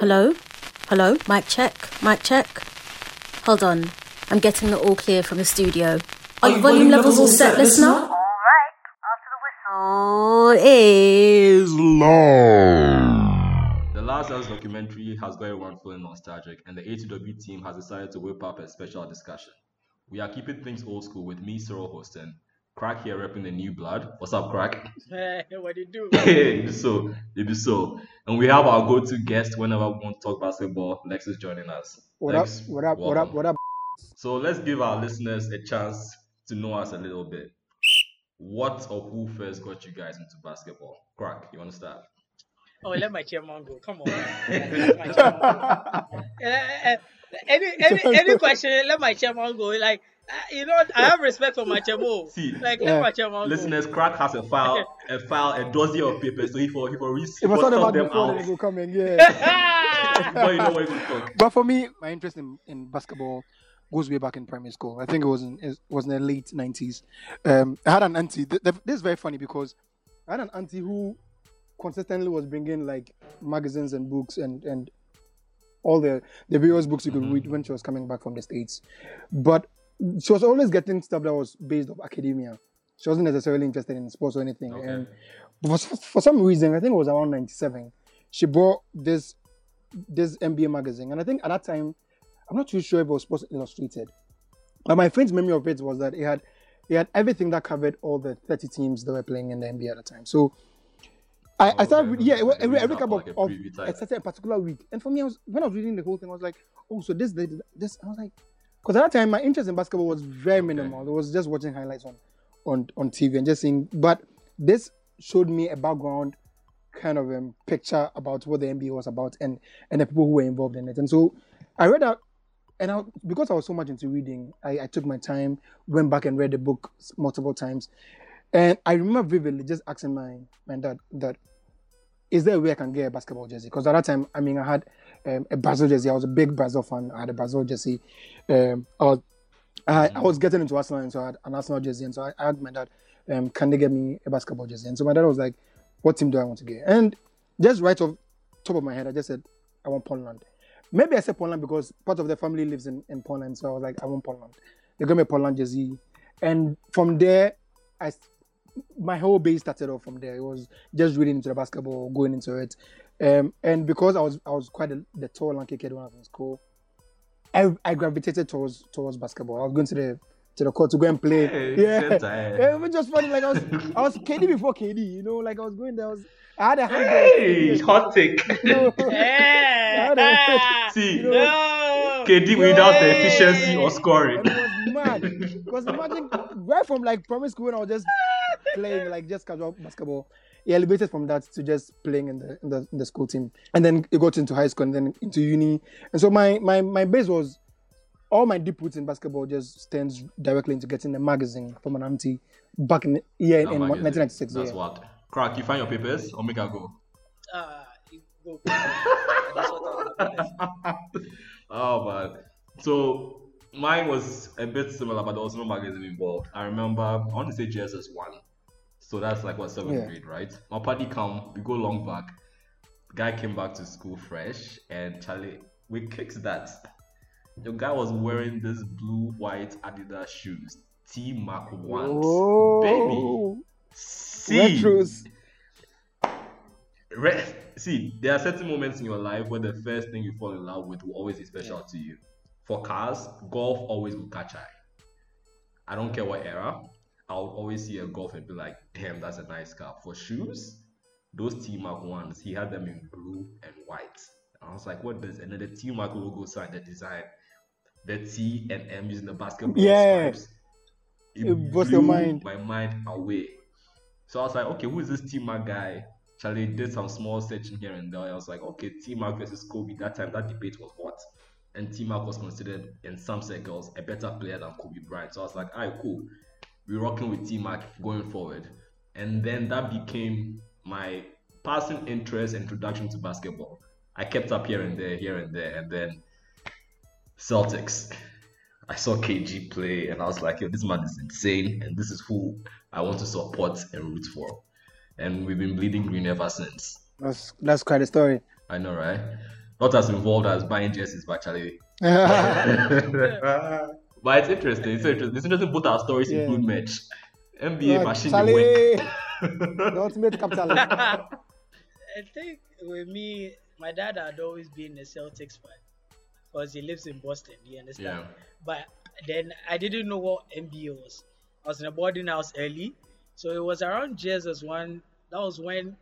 Hello? Hello? Mic check? Mic check? Hold on. I'm getting the all clear from the studio. Are your volume levels all set, listener? Alright, after the whistle is live. The Last Dance documentary has got everyone feeling nostalgic, and the ATW team has decided to whip up a special discussion. We are keeping things old school with me, Cyril Hostin, Crack here repping the new blood. What's up, Crack? Hey, what do you do? Hey, it so, it so. And we have our go-to guest whenever we want to talk basketball. Lex is joining us. What Lex, up? What up? What up? What up? So let's give our listeners a chance to know us a little bit. What or who first got you guys into basketball? Crack, you want to start? Oh, let my chairman go. Come on. Let my chairman go. Uh, uh, any, any, any question, let my chairman go. Like, you know, I have respect for my chairman. See, like, Yeah. let my chairman Listeners, Crack has a file, a file, a dossier of papers, so he for he for read If I saw them top out them before, then they go come in. Yeah. go. Before you know what you talk. but for me, my interest in, in basketball goes way back in primary school. I think it was in it was in the late nineties. Um, I had an auntie. th- th- This is very funny because I had an auntie who consistently was bringing like magazines and books and and all the the various books you could Mhm. read when she was coming back from the states. But she was always getting stuff that was based off academia. She wasn't necessarily interested in sports or anything. Okay. And for, for some reason, I think it was around 97, she bought this this NBA magazine. And I think at that time, I'm not too sure if it was Sports Illustrated. But my friend's memory of it was that it had it had everything that covered all the 30 teams that were playing in the NBA at the time. So I, I Oh, started, okay, yeah, okay, it was a every, every couple like a of, of preview type. a particular week. And for me, I was when I was reading the whole thing, I was like, oh, so this, this, this. I was like, because at that time, my interest in basketball was very minimal. It was just watching highlights on, on, on TV and just seeing. But this showed me a background kind of um, picture about what the NBA was about and and the people who were involved in it. And so I read out, and I, because I was so much into reading, I, I took my time, went back and read the book multiple times, and I remember vividly just asking my my dad that is there a way I can get a basketball jersey? Because at that time, I mean, I had um, a Brazil jersey. I was a big Brazil fan. I had a Brazil jersey. Um, I was I, I was getting into Arsenal, and so I had an Arsenal jersey. And so I, I asked my dad, um, "Can they get me a basketball jersey?" And so my dad was like, "What team do I want to get?" And just right off top of my head, I just said, "I want Poland." Maybe I said Poland because part of the family lives in, in Portland, so I was like, "I want Poland." They got me a Poland jersey, and from there, I my whole base started off from there. It was just reading into the basketball, going into it, um, and because I was I was quite a, the tall, lanky kid when I was in school, I, I gravitated towards towards basketball. I was going to the to the court to go and play. Hey, yeah, center, yeah, it was just funny. Like I was I was KD before KD, you know. Like I was going there. I was I had a handball. Hey, hot take. You know, Yeah. See, No. KD without the efficiency or scoring. and it was mad. Because imagine right from like primary school when I was just playing like just casual basketball. He elevated from that to just playing in the, in the in the school team, and then he got into high school and then into uni. And so my my my base was all my deep roots in basketball just stems directly into getting a magazine from an auntie back in the year That in magazine, 1996. That's yeah. what. Crack, you find your papers or make I go? Ah, you go. That's what I was oh man. So mine was a bit similar, but there was no magazine involved. I remember I want to say JSS one. So that's like what seventh Yeah. grade, right? My party come, we go long back. Guy came back to school fresh, and Charlie, we kicked that. The guy was wearing this blue white Adidas shoes, T-Mac ones, baby. See, retros. Re- See, there are certain moments in your life where the first thing you fall in love with will always be special to you. For cars, golf always will catch eye. I don't care what era, I'll always see a golf and be like, damn, that's a nice car. For shoes, those T-Mac ones, he had them in blue and white. I was like, what does and then the T-Mac logo sign, the design, the T and M using the basketball Yeah. stripes. It your blew mind. My mind away. So I was like, okay, who is this T-Mac guy? Charlie did some small searching here and there. I was like, okay, T-Mac versus Kobe. That time, that debate was hot. And T-Mac was considered, in some circles, a better player than Kobe Bryant. So I was like, all right, cool. We're rocking with T-Mac going forward. And then that became my passing interest introduction to basketball. I kept up here and there, here and there. And then Celtics. I saw KG play and I was like, yo, this man is insane. And this is who I want to support and root for. And we've been bleeding green ever since. That's that's quite a story. I know, right? Not as involved as buying jerseys, but Charlie. yeah. but it's interesting. It's interesting. It's interesting. Both our stories Yeah. include match. NBA Like, machine Charlie, work. the ultimate capitalist. I think with me, my dad had always been a Celtics fan because he lives in Boston. You understand? Yeah. But then I didn't know what NBA was. I was in a boarding house early, so it was around JSS one. That was when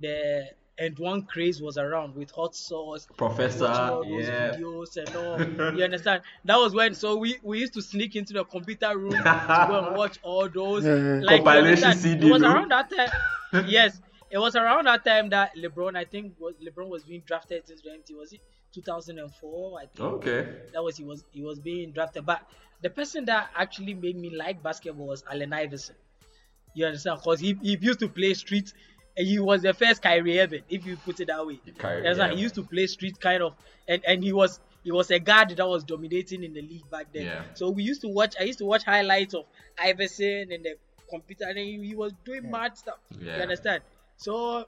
the and one craze was around with hot sauce. Professor, watching all those yeah. videos and all. You understand? That was when. So we we used to sneak into the computer room to go and watch all those. Yeah. Like, you Compilation? CD It was room. around that time. yes, it was around that time that LeBron, I think, was LeBron was being drafted to the MT. Was it 2004? I think Okay. that was he was he was being drafted. But the person that actually made me like basketball was Allen Iverson. You understand? Because he, he used to play street and he was the first Kyrie Irving, if you put it that way. Kyrie, yeah. He used to play street kind of and, and he was he was a guard that was dominating in the league back then. Yeah. So we used to watch I used to watch highlights of Iverson and the computer and he, he was doing mad stuff. Yeah. You understand? So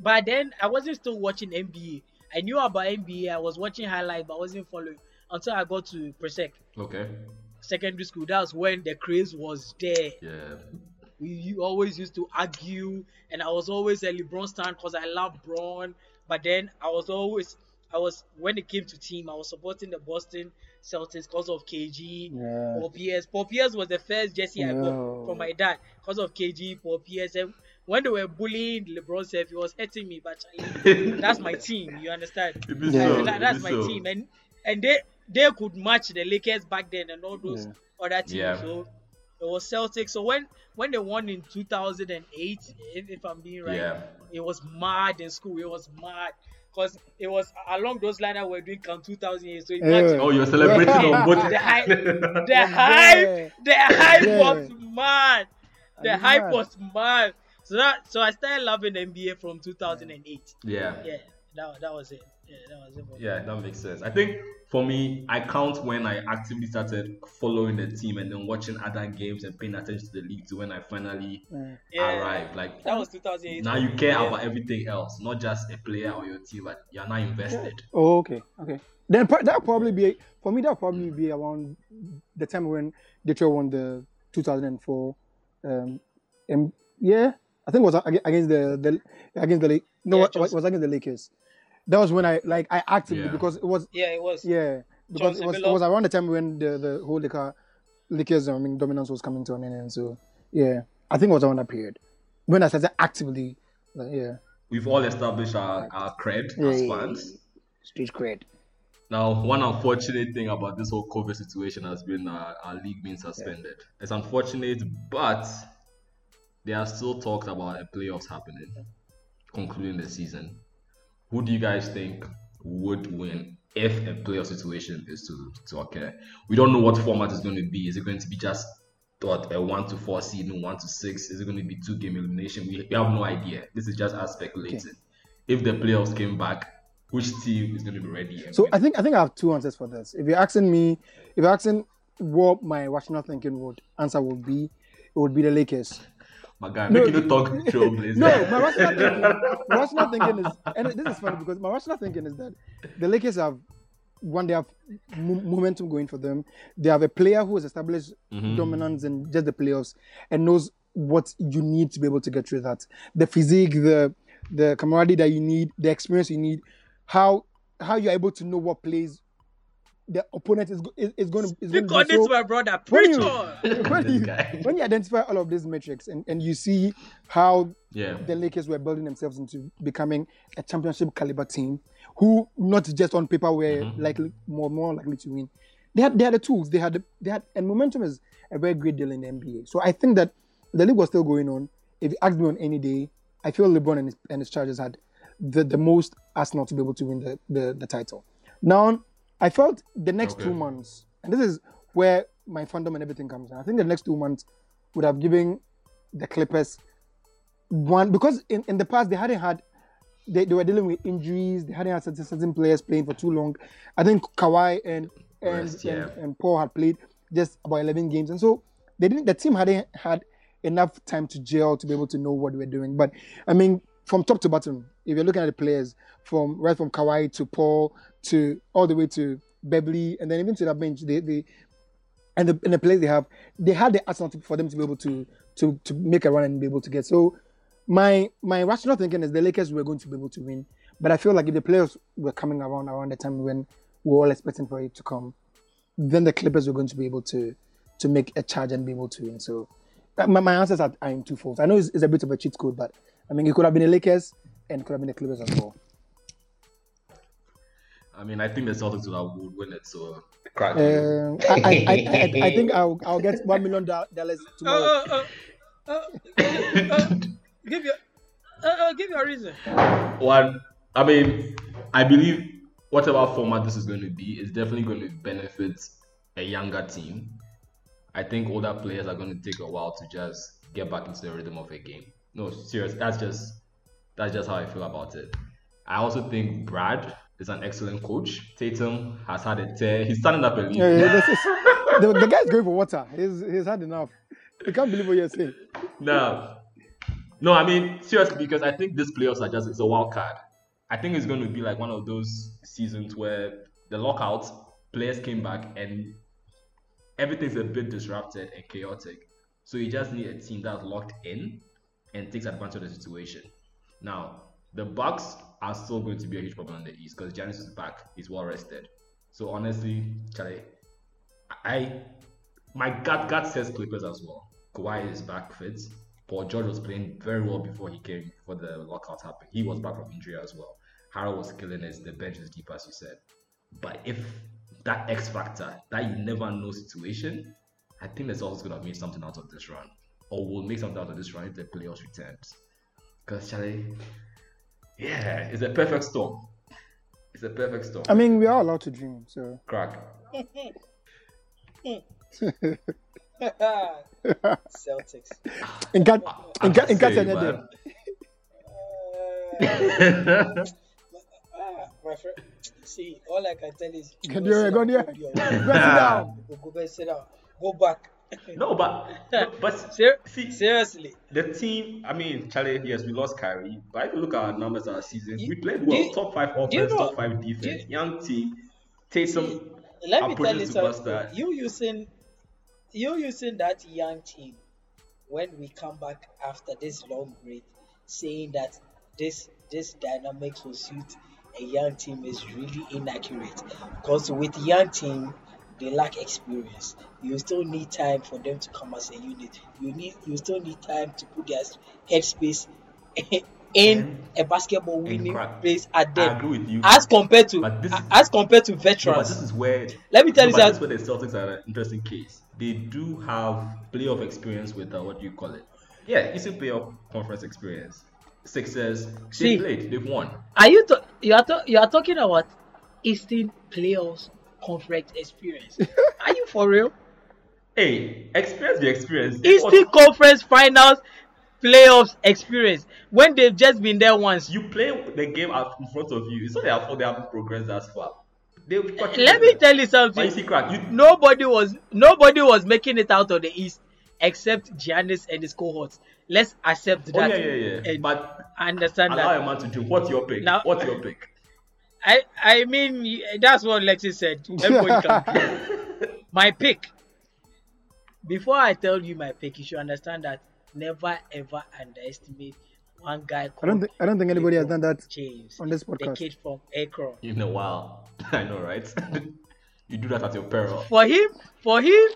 but then I wasn't still watching NBA. I knew about NBA. I was watching highlights, but I wasn't following until I got to Presec Okay. secondary school. That's when the craze was there. Yeah. We you always used to argue, and I was always a LeBron stan because I love Bron. But then I was always I was when it came to team, I was supporting the Boston Celtics because of KG, Yeah. Paul Pierce. Paul Pierce was the first jersey I No. got from my dad because of KG, Paul Pierce. And when they were bullying LeBron, self, he was hurting me. But that's my team. You understand? It be Yeah. That- that's my so. team, and and they they could match the Lakers back then and all those Yeah. other teams. Yeah. So it was Celtics. So when when they won in 2008, if, if I'm being right, Yeah. it was mad in school. It was mad because it was along those lines that we're doing count 2008. So imagine Oh, you're celebrating on both. the hype, the hype, the hype Yeah. was mad. The I'm hype mad. was mad. So that so I started loving NBA from 2008. yeah. Yeah, that that was it. Yeah, that was it. for me. Yeah, that makes sense. I think for me, I count when I actively started following the team and then watching other games and paying attention to the league to when I finally Yeah. arrived. Like That was 2008. now you care Yeah. about everything else, not just a player or your team, but you're now invested. Oh, okay, okay. Then that'll probably be for me. That'll probably be around the time when Detroit won the 2004. Um, and yeah, I think it was against the, the against the Lake. No, Yeah, was, it was against the Lakers. That was when I like I actively Yeah. because it was Yeah, it was. yeah because Chauncey it was, it was around the time when the the whole Laker, Lakers I mean dominance was coming to an end. And so yeah, I think it was around that period when I started actively. Like, yeah, We've all established our, our cred yeah, as yeah, fans. street cred. Now, one unfortunate thing about this whole COVID situation has been uh, our league being suspended. It's unfortunate, but there are still talks about a playoffs happening, concluding the season. Who do you guys think would win if a playoff situation is to, to occur? We don't know what format is going to be. Is it going to be just what a one to four seed one to six? Is it going to be two game elimination? We, we have no idea. This is just us speculating. If the playoffs came back, which team is going to be ready? So win? I think I think I have two answers for this. If you're asking me, if you're asking what my rational thinking would answer would be, it would be the Lakers. My guy, No, making you talk trailblazer. No, my rational thinking, my rational thinking is, and this is funny because my rational thinking is that the Lakers have one, they have mo- momentum going for them. They have a player who has established dominance in just the playoffs and knows what you need to be able to get through that. The physique, the the camaraderie that you need, the experience you need, how how you're able to know what plays the opponent is is, is going to is going Speak to on do. it, So, my brother. when Preach you, on. when, you, when you identify all of these metrics and, and you see how yeah. the Lakers were building themselves into becoming a championship caliber team who not just on paper were mm-hmm. likely more more likely to win. They had they had the tools, they had the, they had and momentum is a very great deal in the NBA. So I think that the league was still going on. If you ask me on any day, I feel LeBron and his, and his Chargers had the, the most Arsenal to be able to win the, the, the title. Now I felt the next Okay. two months, and this is where my fandom and everything comes in. I think the next two months would have given the Clippers one because in, in the past they hadn't had they, they were dealing with injuries they hadn't had certain, certain players playing for too long i think Kawhi and and, Rest, yeah. and and paul had played just about 11 games and so they didn't the team hadn't had enough time to gel to be able to know what they were doing but i mean from top to bottom. If you're looking at the players from right from Kawhi to Paul to all the way to Beverley, and then even to the bench, they, they and the and the players they have, they had the arsenal for them to be able to to to make a run and be able to get. So my my rational thinking is the Lakers were going to be able to win, but I feel like if the players were coming around around the time when we were all expecting for it to come, then the Clippers were going to be able to to make a charge and be able to win. So uh, my, my answers are, are in two folds. I know it's, it's a bit of a cheat code, but I mean it could have been the Lakers and it could have been the Clippers as well. I mean, I think the Celtics would have would win it. So crack. Um, I, I, I, I, I think I'll, I'll get one million dollars tomorrow. Uh, uh, uh, uh, uh, give your give your reason. One, I mean, I believe whatever format this is going to be is definitely going to benefit a younger team. I think older players are going to take a while to just get back into the rhythm of a game. No, serious. That's just that's just how I feel about it. I also think Brad is an excellent coach. Tatum has had a tear. He's standing up a league. Yeah, is, the, the guy's going for water. He's, he's had enough. I can't believe what you're saying. No, no, I mean seriously because I think this playoffs are just it's a wild card. I think it's going to be like one of those seasons where the lockouts players came back and everything's a bit disrupted and chaotic. So you just need a team that's locked in and takes advantage of the situation. Now the Bucks are still going to be a huge problem in the East because Giannis is back. He's well rested. So honestly, Charlie, I my gut gut says Clippers as well. Kawhi is back fit. Paul George was playing very well before he came before the lockout happened. He was back from injury as well. Harrell was killing it. The bench is deep as you said. But if that X factor, that you never know situation, I think that's also gonna make something out of this run. Or we'll make something out of this run if the playoffs returns. Because Charlie, yeah, it's a perfect storm. It's a perfect storm. I mean, we are allowed to dream. So Crack. Celtics. in cat, in cat, in cat, Say, in. Ah, my friend, see, all I can tell is Go go there, sit go down, there. go. Go down. Go, go back, sit down. Go back. no, but but Ser- see, seriously, the team. I mean, Charlie. Yes, we lost Kyrie, but if you look at our numbers our season, we played well. you- top five do you offense, know- top five defense. you- Young team. Tatum. let me tell you something. You using, you using that young team when we come back after this long break, saying that this this dynamics will suit a young team is really inaccurate. Because with young team, they lack experience. You still need time for them to come as a unit. You need you still need time to put their headspace in a basketball winning place at I them. agree with you. As compared to is- as compared to No, but veterans. this is where. Let me tell no, you but this is where the Celtics are an interesting case. They do have playoff experience with uh, what do you call it? Yeah, it's a playoff conference experience. Sixers, they See. played, they've won. Are you to- you are to- you are talking about Eastern playoffs conference experience? are you for real? Hey, experience the experience. Eastern Conference Finals playoffs experience when they've just been there once. you play the game out in front of you. It's not their fault they haven't progressed that far. They Let me tell you But you something. see, crack. You Nobody was nobody was making it out of the East except Giannis and his cohorts. Let's accept Oh that. yeah, yeah, yeah. and But understand allow that. a man to do. What's your pick? Now- What's your pick? I I mean that's what Lexi said. Everybody can my pick. Before I tell you my pick, you should understand that never ever underestimate one guy I don't called think I don't think anybody has done that James on this podcast. the podcast. kid from Akron. In a while, I know, right? you do that at your peril. For him, for him,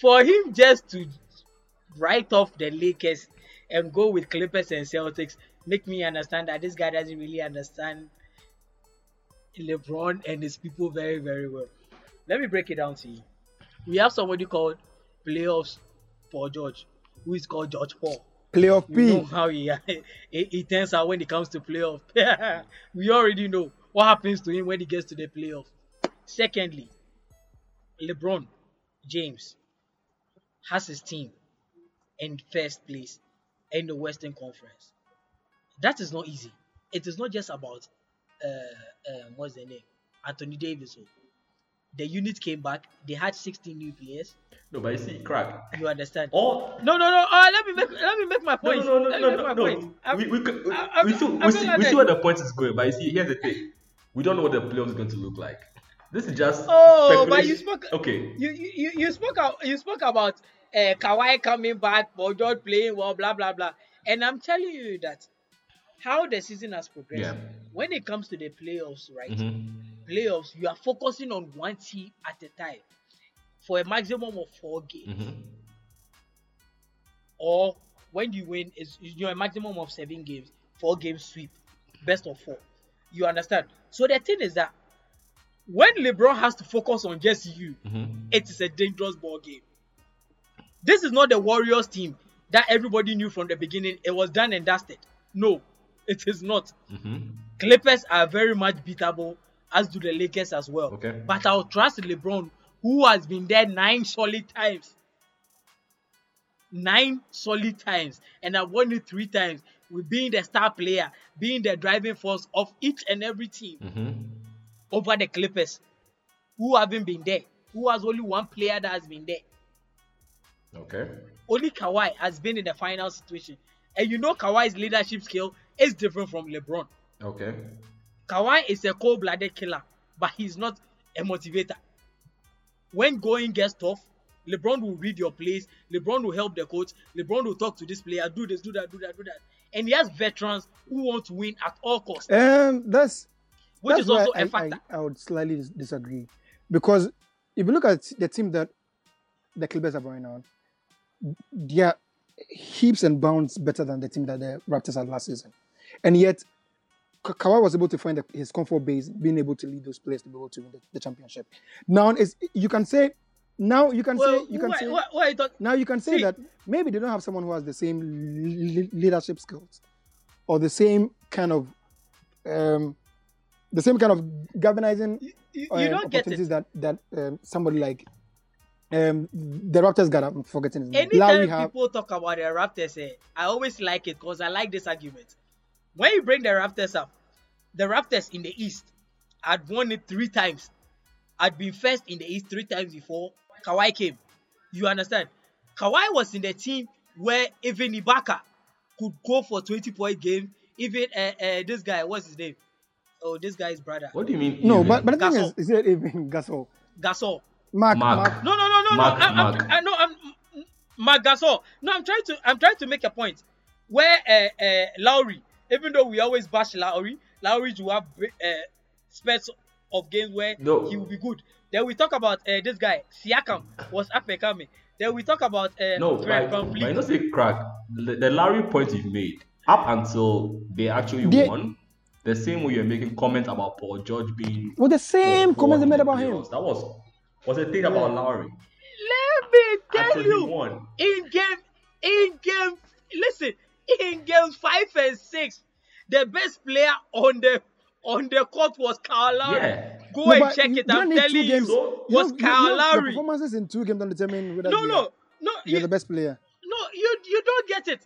for him just to write off the Lakers and go with Clippers and Celtics make me understand that this guy doesn't really understand LeBron and his people very very well. Let me break it down to you. We have somebody called playoffs for George, who is called George Paul. Playoff You know how he, he, he turns out when it comes to playoff. we already know what happens to him when he gets to the playoff. Secondly, LeBron James has his team in first place in the Western Conference. That is not easy. It is not just about uh, uh what's the name, Anthony Davis. oh. the unit came back. They had 16 new players. No, but you see, crack. You understand? Oh No, no, no. Uh, let me make let me make my point. no, no, Let no, no, no, no. We, we, we, I'm- we, see, I'm we, see, not we see where the point is going, but you see, here's the thing. We don't know what the playoffs is going to look like. This is just Oh, but you spoke. Okay. You you you- you spoke out. You spoke about uh, Kawhi coming back, Paul George playing well, blah blah blah. And I'm telling you that how the season has progressed. Yeah. When it comes to the playoffs, right? Mhm. Playoffs, you are focusing on one team at a time for a maximum of four games. Mhm. or when you win is is your maximum of seven games, four games sweep, best of four. You understand? So the thing is that when LeBron has to focus on just you, Mhm. it is a dangerous ball game. This is not the Warriors team that everybody knew from the beginning. It was done and dusted. No, it is not. Mhm. Clippers are very much beatable, as do the Lakers as well. Okay. But I'll trust LeBron, who has been there nine solid times. Nine solid times. And I won it three times with being the star player, being the driving force of each and every team Mhm. over the Clippers, who haven't been there, who has only one player that has been there. Okay. Only Kawhi has been in the final situation. And you know Kawhi's leadership skill is different from LeBron. Okay. Kawhi is a cold-blooded killer, but he's not a motivator. When going gets tough, LeBron will read your plays. LeBron will help the coach. LeBron will talk to this player, do this, do that, do that, do that. And he has veterans who want to win at all costs, Um, that's which that's is also why a I, factor. I, I would slightly disagree because if you look at the team that the Clippers are right now, they are heaps and bounds better than the team that the Raptors had last season, and yet Ka- Kawhi was able to find his comfort base, being able to lead those players to be able to win the, the championship. Now is you can say now you can well, say you can why, say why, why now you can say See- that maybe they don't have someone who has the same le- le- leadership skills or the same kind of um, the same kind of galvanizing you, you don't opportunities it. that that um, somebody like um, the Raptors got. I'm forgetting his name. Anytime have. people talk about the Raptors, eh, I always like it because I like this argument. When you bring the Raptors up, the Raptors in the East had won it three times, had been first in the East three times before Kawhi came. You understand? Kawhi was in the team where even Ibaka could go for 20 point game. Even uh, uh, this guy, what's his name? Oh, this guy's brother, What do you mean? No, even? but, but the thing Gasol. is, is it even Gasol? Gasol. Marc, Marc. Marc. No, no, no, no, Marc, no. I'm, Marc. I'm, I know. I'm Marc Gasol. No, I'm trying to. I'm trying to make a point where uh, uh, Lowry, even though we always bash Lowry, Lowry will have uh, spurts of games where No. he will be good. Then we talk about uh, this guy Siakam was up and coming. Then we talk about uh, No, Fred but, Van but you Vliet. say crack. The, the Larry point you've made up until they actually They- won. The same way you're making comments about Paul George being With the same comments they made about him. That was was the thing about Lowry. Let me tell Until he you, won. in game, in game, listen, in games five and six, the best player on the on the court was Kyle Lowry. Yeah. Go No, and check you it. don't I'm need two telling you, games. So- You was know- you Kyle know, Your Lowry. performances in two games don't determine whether No, no, no, you're you, the best player. no, you you don't get it.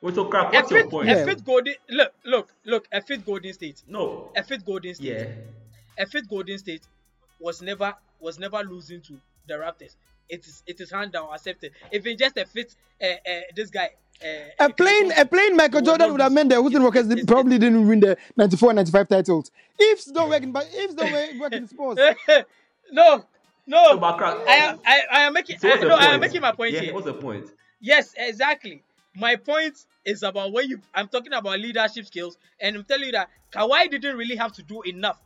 Wait, so crack. A What's your point? a Yeah. fifth Golden, look, look, look, a fifth Golden State, No. a fifth Golden State, Yeah. a fifth Golden State was never was never losing to the Raptors. It is it is hand down accepted. Even just a fifth, uh, uh, this guy. Uh, A plain, a plain Michael Jordan would have this- meant the Houston it- Rockets it- did- probably didn't win the 94 95 titles. Ifs don't work in, but ifs don't work, work in sports. no, no. So, but. I am I, I am making So I, no, point? I am making my point yeah, here. What's the point? Yes, exactly. My point is about when you. I'm talking about leadership skills, and I'm telling you that Kawhi didn't really have to do enough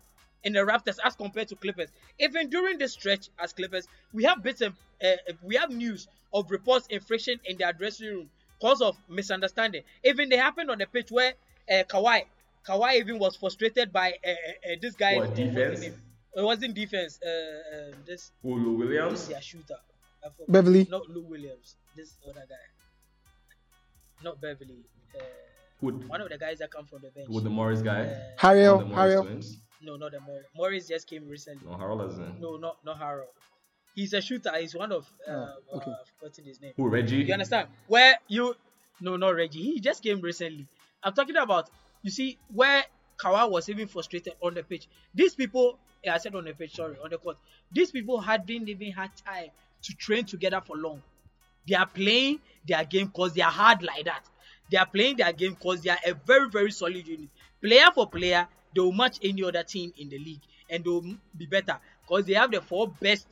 in the Raptors as compared to Clippers. Even during this stretch as Clippers, we have bits of, uh, we have news of reports in friction in their dressing room cause of misunderstanding. Even they happened on the pitch where uh, Kawhi, Kawhi even was frustrated by uh, uh, uh, this guy. What, defense? It wasn't defense. Uh, um, this Julio this Williams. is their shooter. Beverley. Not Lou Williams. This other guy. Not Beverley. Uh, Would one of the guys that come from the bench. would the Morris guy? Uh, Harrell, the twins? No, not the Morris. Morris just came recently. No, Harrell isn't. No, not not Harrell. He's a shooter. He's one of. Uh, Oh, okay. uh, I've forgotten his name. Who Reggie? You understand? Where you. No, not Reggie. He just came recently. I'm talking about. You see, where Kawhi was even frustrated on the pitch. These people, yeah, I said on the pitch, sorry, on the court. These people hadn't even had time to train together for long. They are playing their game because they are hard like that. They are playing their game because they are a very, very solid unit. Player for player, they will match any other team in the league and they will be better because they have the four best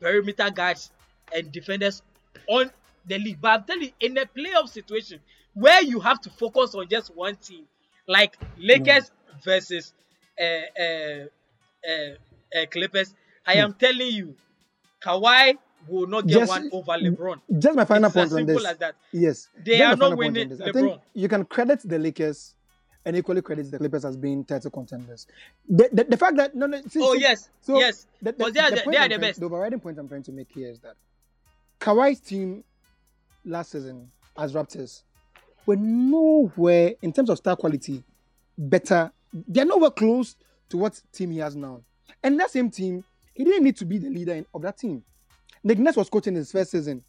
perimeter guards and defenders on the league. But I'm telling you, in a playoff situation where you have to focus on just one team, like Lakers versus uh, uh, uh, uh, Clippers, I am telling you, Kawhi will not get Just- one over LeBron. Just my final It's as point on simple this. as that. Yes. They just are not winning on this. I think you can credit the Lakers and equally credits the Clippers as being title contenders. The, the, the fact that no, no, see, Oh see, yes, so yes. The, the, Because they are the, point they are the best. The overriding point I'm trying to make here is that Kawhi's team last season as Raptors were nowhere in terms of star quality better. They're nowhere close to what team he has now. And that same team, he didn't need to be the leader in, of that team. Nick Nurse was coaching his first season.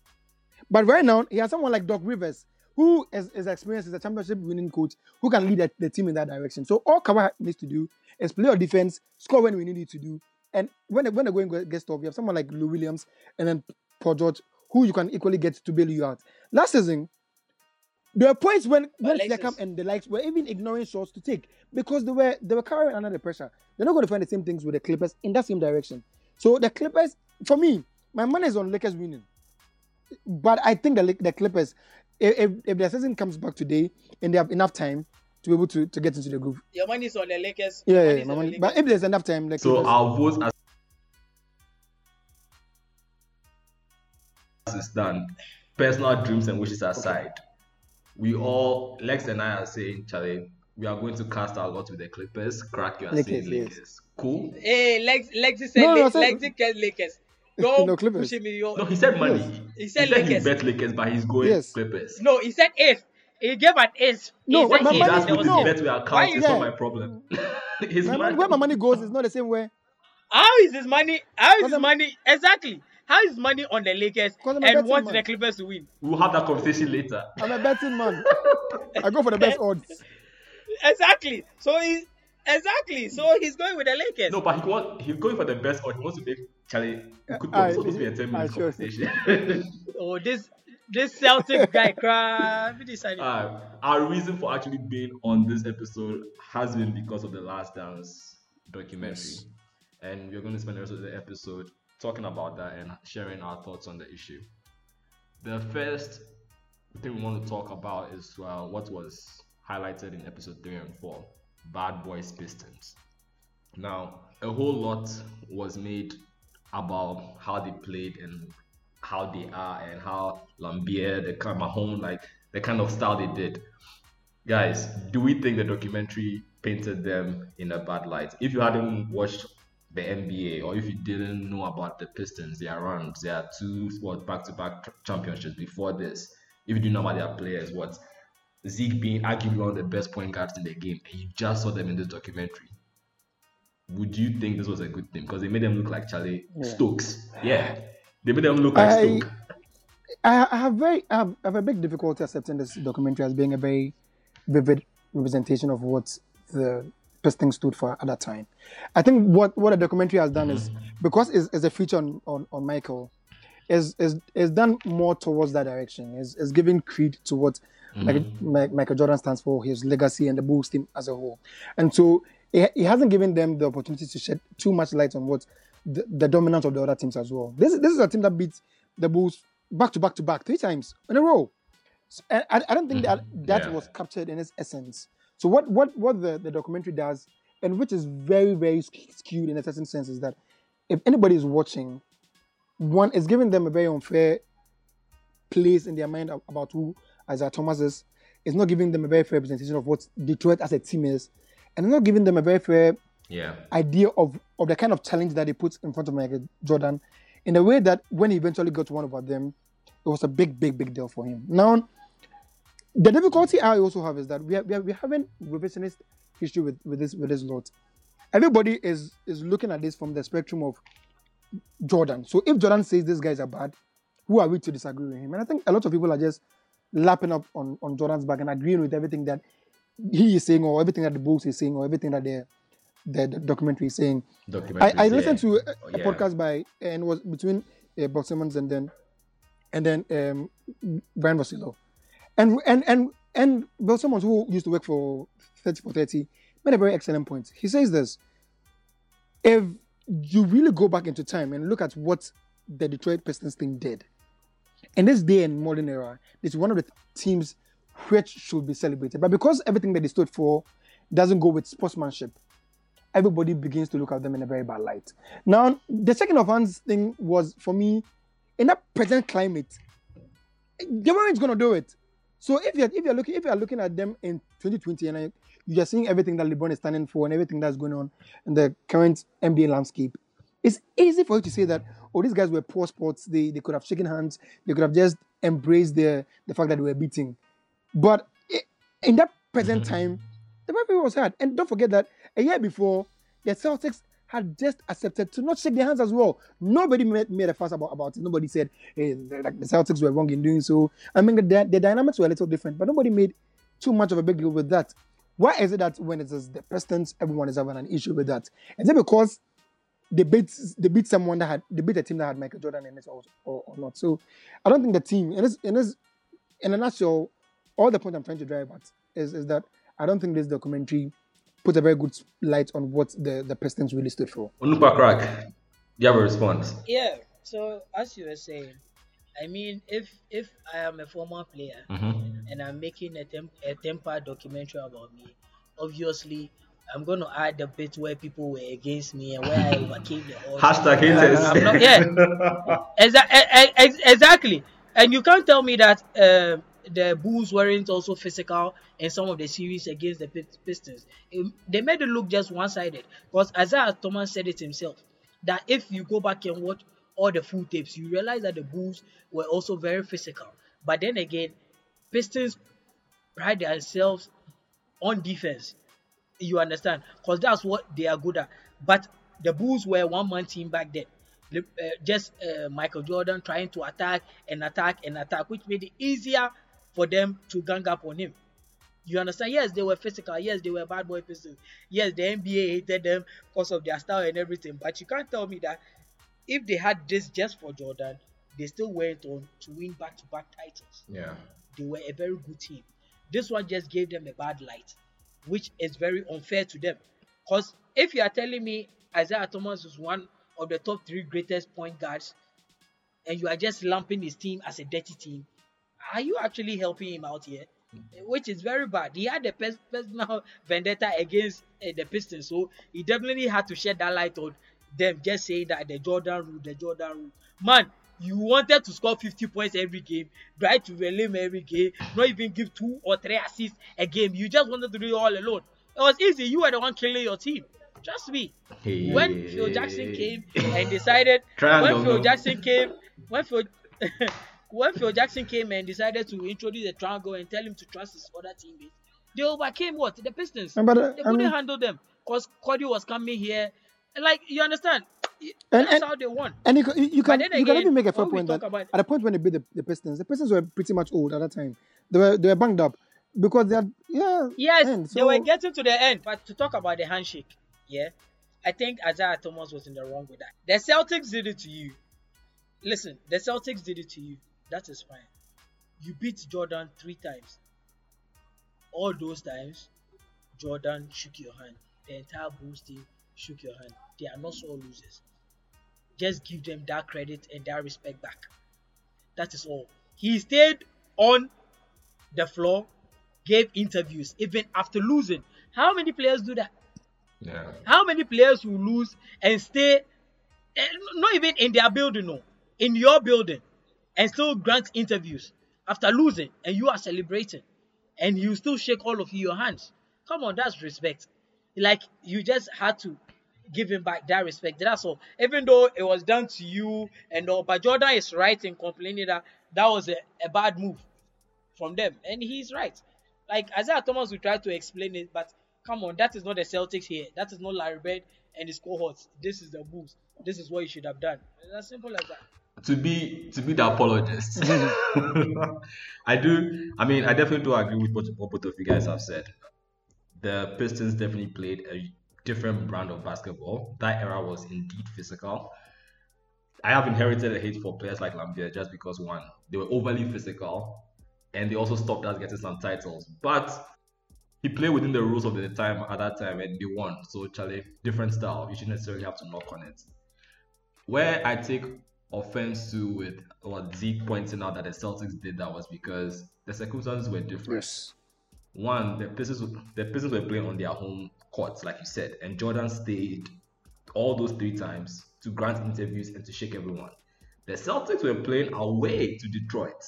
But right now, he has someone like Doc Rivers, who is, is experienced as a championship winning coach, who can lead the, the team in that direction. So all Kawhi needs to do is play on defense, score when we need it to do. And when when the going gets tough, you have someone like Lou Williams and then Paul George, who you can equally get to bail you out. Last season, there were points when when. Siakam and the likes were even ignoring shots to take because they were they were carrying under the pressure. They're not going to find the same things with the Clippers in that same direction. So the Clippers, for me, my money is on Lakers winning. But I think the the Clippers, if, if, if their season comes back today and they have enough time to be able to, to get into the groove, Your money is on the Lakers. yeah, Your yeah, money my money. Lakers. But if there's enough time, like So our votes as is done. Personal dreams and wishes aside, we all Lex and I are saying, Charlie, we are going to cast our lot with the Clippers. Crack your Lakers, saying yes. Lakers. Cool. Hey, Lex, Lexi said No, no, La- I said- Lexi Lakers. Don't No, Clippers. push me. No, he said money. Yes. He He said said he Lakers. bet Lakers, but he's going Yes. Clippers. No, he said if. He gave an if. No, he said my He eighth. money- does There was no. bet with Why account. you- It's not my problem. his my money. money, where my money goes is not the same way. How is his money? How is Because his I'm- money? Exactly. How is his money on the Lakers Because I'm a and betting wants man. the Clippers to win? We'll have that conversation later. I'm a betting man. I go for the best odds. Exactly. So he exactly. So he's going with the Lakers. No, but he want he's going for the best odds. he wants to make Charlie. It could be I- supposed to be a 10 minute conversation. Oh, this this Celtic guy cry. Uh, our reason for actually being on this episode has been because of the Last Dance documentary, and we're going to spend the rest of the episode talking about that and sharing our thoughts on the issue. The first thing we want to talk about is uh, what was highlighted in episode three and four: Bad Boys Pistons. Now, a whole lot was made about how they played and how they are and how Laimbeer, the kind of home, like the kind of style they did. Guys, do we think the documentary painted them in a bad light? If you hadn't watched the NBA or if you didn't know about the Pistons, their runs, their two what back-to-back championships before this, if you didn't know about their players, what Zeke being arguably one of the best point guards in the game, and you just saw them in this documentary, would you think this was a good thing? Because they made them look like Charlie Yeah. Stokes. Yeah. They made them look like I- Stoke. I, I have very I have, I have a big difficulty accepting this documentary as being a very vivid representation of what the Pistons stood for at that time. I think what, what the documentary has done is mm-hmm. because it's, it's a feature on, on, on Michael, is is is done more towards that direction. Is is giving creed to what mm-hmm. Michael, Michael Jordan stands for, his legacy and the Bulls team as a whole. And so it, it hasn't given them the opportunity to shed too much light on what the, the dominance of the other teams as well. This this is a team that beat the Bulls back to back to back three times in a row. So, and I, I don't think that mm-hmm. that Yeah. was captured in its essence. So what what what the, the documentary does, and which is very very skewed in a certain sense, is that if anybody is watching, one is giving them a very unfair place in their mind about who Isiah Thomas is. It's not giving them a very fair representation of what Detroit as a team is, and it's not giving them a very fair Yeah. idea of, of the kind of challenge that he put in front of Michael Jordan in a way that when he eventually got one over them, it was a big, big, big deal for him. Now, the difficulty I also have is that we are, we are, we having revisionist history with, with this with this lot. Everybody is is looking at this from the spectrum of Jordan. So if Jordan says these guys are bad, who are we to disagree with him? And I think a lot of people are just lapping up on, on Jordan's back and agreeing with everything that he is saying or everything that the books is saying or everything that the the, documentary is saying. I, I listened to a, a yeah. podcast by and was between uh, Bob Simmons and then and then um, Ryen Russillo, and and and and Bill Simmons who used to work for thirty for thirty made a very excellent point. He says this: if you really go back into time and look at what the Detroit Pistons team did, in this day and modern era, it's one of the teams which should be celebrated. But because everything that they stood for doesn't go with sportsmanship, everybody begins to look at them in a very bad light. Now, the second offense thing was for me in that present climate, they weren't going to do it. So if you're if you're looking if you're looking at them in 2020 and you're seeing everything that LeBron is standing for and everything that's going on in the current NBA landscape, it's easy for you to say that oh these guys were poor sports. They they could have shaken hands. They could have just embraced the the fact that they were beating. But i- in that present mm-hmm. time, the referee was hard. And don't forget that a year before, the Celtics had just accepted to not shake their hands as well. Nobody made, made a fuss about, about it. Nobody said hey, the, like, the Celtics were wrong in doing so. I mean, the, the dynamics were a little different, but nobody made too much of a big deal with that. Why is it that when it is the Pistons, everyone is having an issue with that? Is it because they beat they beat someone that had they beat a team that had Michael Jordan in it or, or, or not? So I don't think the team in this in this in a nutshell, all the point I'm trying to drive at is, is that I don't think this documentary put a very good light on what the, the Pistons really stood for. Onupa crack. You have a response. Yeah. So as you were saying, I mean, if if I am a former player Mhm. and I'm making a temp a temper documentary about me, obviously I'm going to add the bit where people were against me and where I overcame the odds. Hashtag haters. I'm not- yeah. Exa- ex- exactly. And you can't tell me that um the Bulls weren't also physical in some of the series against the Pistons. Um, they made it look just one-sided. Because Isiah Thomas said it himself that if you go back and watch all the full tapes, you realize that the Bulls were also very physical. But then again, Pistons pride themselves on defense. You understand? Because that's what they are good at. But the Bulls were one man team back then. Uh, just uh, Michael Jordan trying to attack and attack and attack, which made it easier for them to gang up on him. You understand? Yes, they were physical. Yes, they were bad boy pistons. Yes, the NBA hated them because of their style and everything. But you can't tell me that if they had this just for Jordan, they still went on to win back-to-back titles Yeah. they were a very good team. This one just gave them a bad light, which is very unfair to them. Because if you are telling me Isiah Thomas is one of the top three greatest point guards, and you are just lumping his team as a dirty team, are you actually helping him out here? Which is very bad. He had a pers- personal vendetta against uh, the Pistons, so he definitely had to shed that light on them. Just saying that the Jordan rule, the Jordan rule. Man, you wanted to score 50 points every game, try to relay every game, not even give two or three assists a game. You just wanted to do it all alone. It was easy. You were the one killing your team. Trust me. Hey. When Phil Jackson came and decided, when Phil? Jackson came, when Phil, when Phil Jackson came and decided to introduce the triangle and tell him to trust his other teammates, they overcame what the Pistons. But, uh, they couldn't mean- handle them because Cody was coming here. Like you understand? And- That's and- how they won. And you, can- you, you can then you can even make a fair point that about- at the point when they beat the, the Pistons, the Pistons were pretty much old at that time. They were they were banged up because they had yeah Yes, and they were getting to the end. But to talk about the handshake, yeah, I think Isiah Thomas was in the wrong with that. The Celtics did it to you. Listen, the Celtics did it to you. That is fine. You beat Jordan three times. All those times, Jordan shook your hand. The entire Bulls team shook your hand. They are not all losers. Just give them that credit and that respect back. That is all. He stayed on the floor, gave interviews even after losing. How many players do that? Yeah. How many players will lose and stay, eh, not even in their building, no, in your building, and still grant interviews after losing, and you are celebrating, and you still shake all of your hands? Come on, that's respect. Like you just had to give him back that respect. That's all. Even though it was done to you and all, but Jordan is right in complaining that that was a, a bad move from them, and he's right. Like Isiah Thomas will try to explain it, but come on, that is not the Celtics here. That is not Larry Bird and his cohorts. This is the Bulls. This is what you should have done. It's as simple as that. To be to be the apologist. I do. I mean, I definitely do agree with what, what both of you guys have said. the Pistons definitely played a different brand of basketball. That era was indeed physical. I have inherited a hate for players like Laimbeer just because one, they were overly physical, and they also stopped us getting some titles. But he played within the rules of the time at that time, and they won. So Charlie, different style. You shouldn't necessarily have to knock on it. Where I take offense to with what Zeke pointing out that the Celtics did that was because the circumstances were different. Yes. One, the Pistons, the Pistons were playing on their home courts, like you said, and Jordan stayed all those three times to grant interviews and to shake everyone. The Celtics were playing away to Detroit.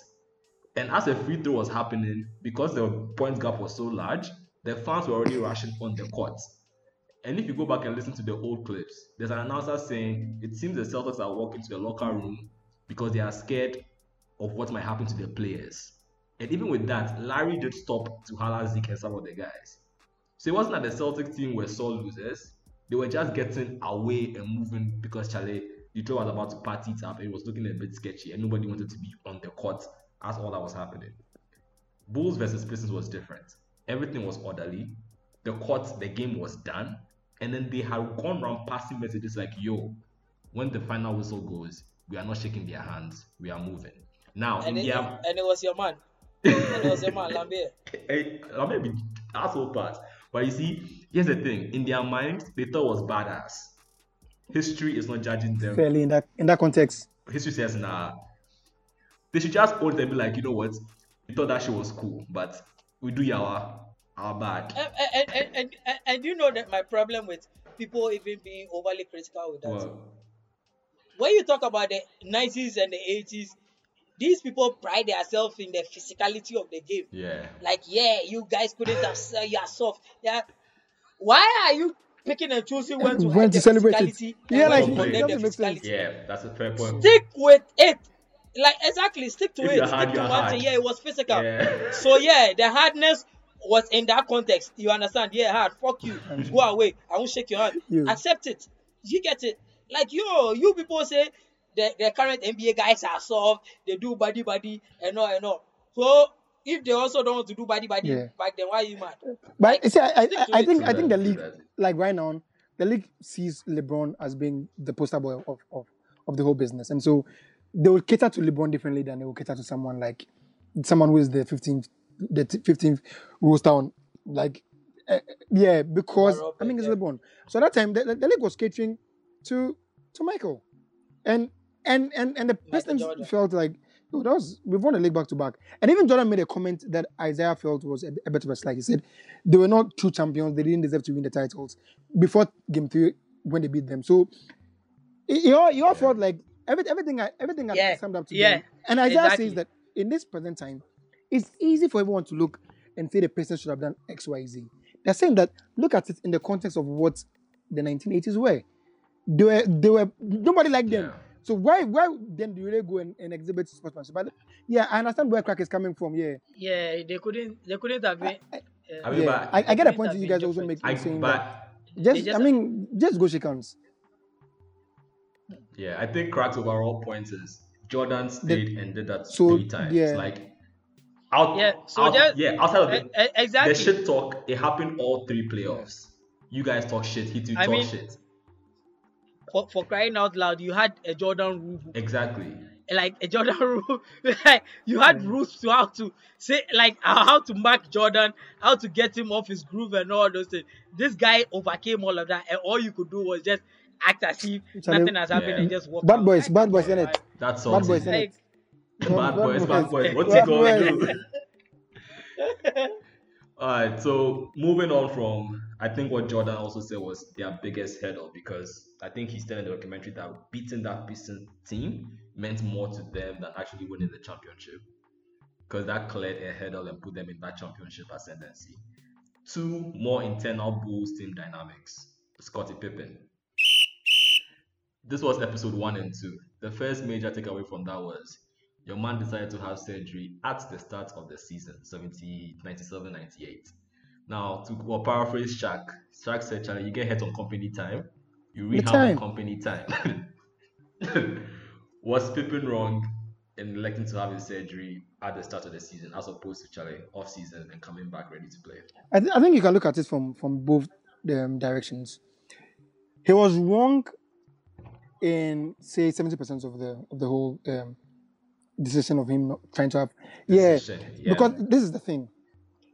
And as a free throw was happening, because the point gap was so large, the fans were already rushing on the court. And if you go back and listen to the old clips, there's an announcer saying it seems the Celtics are walking to the locker room because they are scared of what might happen to their players. And even with that, Larry did stop to holler Zeke and some of the guys. So it wasn't that the Celtics team were sore losers. They were just getting away and moving because Charlie Detroit was about to party it up and it was looking a bit sketchy and nobody wanted to be on the court as all that was happening. Bulls versus Pistons was different. Everything was orderly. The court, the game was done. And then they had gone around passing messages like, yo, when the final whistle goes, we are not shaking their hands. We are moving. Now, And in it, and it was your man. and it was your man, Laimbeer. Eh, I may be asshole part. But you see, here's the thing: in their minds, they thought it was badass. History is not judging them. Fairly in that in that context. History says nah. They should just hold them, be like, you know what? We thought that shit was cool, but we do our our bad. And, and, and, and, and, and you know that my problem with people even being overly critical with that. Well, when you talk about the 90s and the 80s, these people pride themselves in the physicality of the game. yeah. Like, yeah, you guys couldn't have said you are soft. Yeah. Why are you picking and choosing when to When to the celebrate it. Yeah, like, to it condemn the doesn't make sense. physicality? Yeah, that's a fair point. Stick with it. Like exactly, stick to If it. you're Stick hard, to you're one hard. thing. Yeah, it was physical. Yeah. So yeah, the hardness was in that context. You understand? Yeah, hard. Fuck you. Go away. I won't shake your hand. You. Accept it. You get it. Like yo, you people say the, the current NBA guys are soft. They do body body and all and all. So if they also don't want to do body body Yeah. back then, why are you mad? But you see, I, I, Stick I think I think the league, like right now, the league sees LeBron as being the poster boy of, of, of the whole business, and so they will cater to LeBron differently than they will cater to someone like someone who is the fifteenth, the fifteenth roster on, like, uh, yeah, because More I mean it's open, LeBron. So at that time, the, the, the league was catering to to Michael, and and and and the Pistons felt like. Oh, that was we've won the league back to back, and even Jordan made a comment that Isiah felt was a, a bit of a slight. He said they were not true champions; they didn't deserve to win the titles before Game Three when they beat them. So you all, you all felt like every, everything I- everything Yeah, summed up to yeah, them. And Isiah exactly. says that in this present time, it's easy for everyone to look and say the Pistons should have done X, Y, Z. They're saying that look at it in the context of what the 1980s were. They were they were nobody liked them. Yeah. So why why then do they go and, and exhibit sportsmanship? But yeah, I understand where crack is coming from. Yeah, Yeah, they couldn't. They couldn't have been. uh, I mean, yeah. but I, I get a point that you guys also make I, in saying that. Just, just- I mean, just go shake hands. yeah, I think Crack's overall point is Jordan stayed and did that So, three times. yeah. Like out, Yeah, so out- just- yeah, outside of it, e- exactly. the shit talk, it happened all three playoffs. You guys talk shit, he too I talk mean- shit. for, for crying out loud, you had a Jordan rule. Exactly. like a Jordan rule. like you had mm. rules to how to say like how to mark Jordan, how to get him off his groove and all those things. This guy overcame all of that, and all you could do was just act as if nothing has happened Yeah. and just walk. Bad boys, Like, bad boys, come on, innit? man. That's Bad boys, innit? Like, Bad boys, bad boys. What's he gonna do? Alright, so moving on from I think what Jordan also said was their biggest hurdle because I think he said in the documentary that beating that Pistons team meant more to them than actually winning the championship. Because that cleared a hurdle and put them in that championship ascendancy. Two more internal Bulls team dynamics. Scottie Pippen. This was episode one and two. The first major takeaway from that was your man decided to have surgery at the start of the season, 70, 97, 98. Now, to well, paraphrase Shaq, Shaq said, Charlie, you get hit on company time, you rehab on company time. was Pippen wrong and electing to have his surgery at the start of the season as opposed to Charlie off season and coming back ready to play. I, th- I think you can look at it from from both um, directions. He was wrong in say seventy percent of the of the whole um, decision of him not trying to have yeah, yeah. because this is the thing.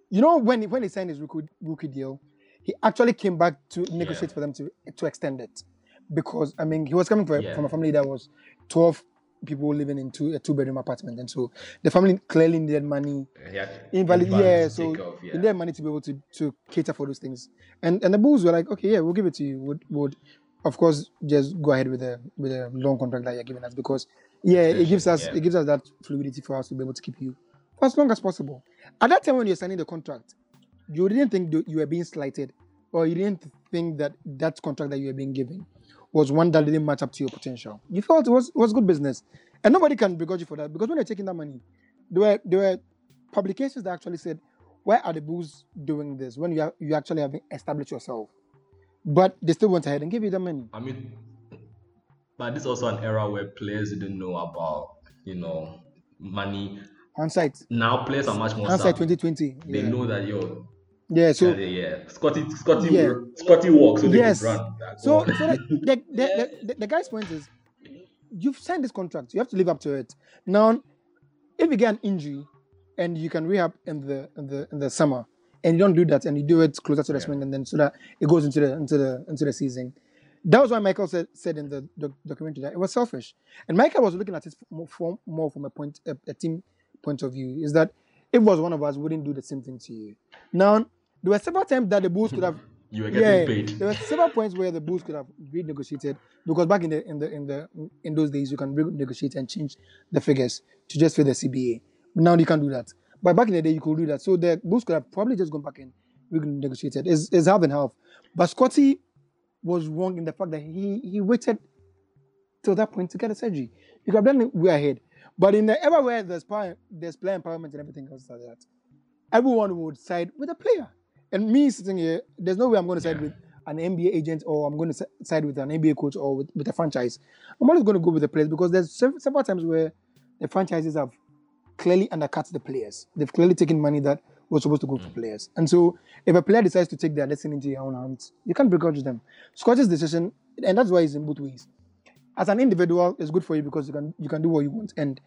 You know when he, when he signed his rookie, rookie deal, he actually came back to negotiate Yeah. for them to to extend it because I mean he was coming from, a- Yeah. from a family that was twelve people living in two a two bedroom apartment and so the family clearly needed money had invalid. Yeah, so off, yeah. needed money to be able to to cater for those things. And and the Bulls were like, okay, yeah, we'll give it to you. Would would of course just go ahead with a with a long contract that you're giving us because yeah, it gives us yeah. it gives us that fluidity for us to be able to keep you for as long as possible. At that time when you're signing the contract, you didn't think you were being slighted, or you didn't think that that contract that you were being given was one that didn't match up to your potential. You felt it was it was good business, and nobody can begrudge you for that because when you're taking that money, there were there were publications that actually said, "Why are the Bulls doing this when you are, you actually have established yourself?" But they still went ahead and gave you the money. I mean, but this is also an era where players didn't know about, you know, money. Hindsight, Now players are much more hindsight, savvy. 2020. They Yeah, know that yo, yeah. So yeah, yeah, Scottie, Scottie, Yeah. Scottie walks, so yes. run. So, so on. the, the, the, the, the guy's point is, you've signed this contract. You have to live up to it. Now, if you get an injury and you can rehab in the in the in the summer, and you don't do that, and you do it closer to the Yeah. spring, and then so that it goes into the into the into the season. That was why Michael said said in the doc- documentary that it was selfish, and Michael was looking at it more from, more from a point a, a team point of view. Is that if it was one of us, we wouldn't do the same thing to you. Now, there were several times that the Bulls could have you were getting paid. there were several points where the Bulls could have renegotiated because back in the in the in the in those days you can renegotiate and change the figures to just fit the CBA. Now you can't do that. But back in the day you could do that. So the Bulls could have probably just gone back and renegotiated. It's, it's half and half. But Scottie was wrong in the fact that he he waited till that point to get a surgery. You could have done it way ahead. But in the era where there's power, there's player empowerment and everything else like that, everyone would side with the player. And me sitting here, there's no way I'm going to side Yeah. with an NBA agent or I'm going to side with an NBA coach or with, with a franchise. I'm always going to go with the players because there's several times where the franchises have clearly undercut the players. They've clearly taken money that was supposed to go to mm. players. And so if a player decides to take their destiny into their own hands, you can't begrudge them. Scott's decision, and that's why it's in both ways. As an individual, it's good for you because you can you can do what you want and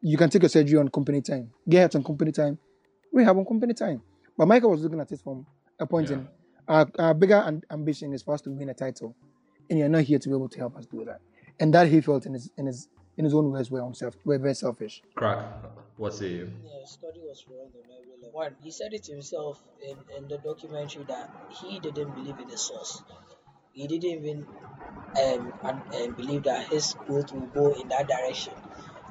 you can take your surgery on company time, get help on company time, rehab on company time. But Michael was looking at it from a point Yeah. in our, our bigger am- ambition is for us to win a title, and you're not here to be able to help us do that. And that he felt in his in his in his own words were unself, were very selfish. Crack. What's it? Yeah, Scottie was wrong on every level. One, he said it himself in, in the documentary that he didn't believe in the source. He didn't even um, and, and believe that his growth will go in that direction,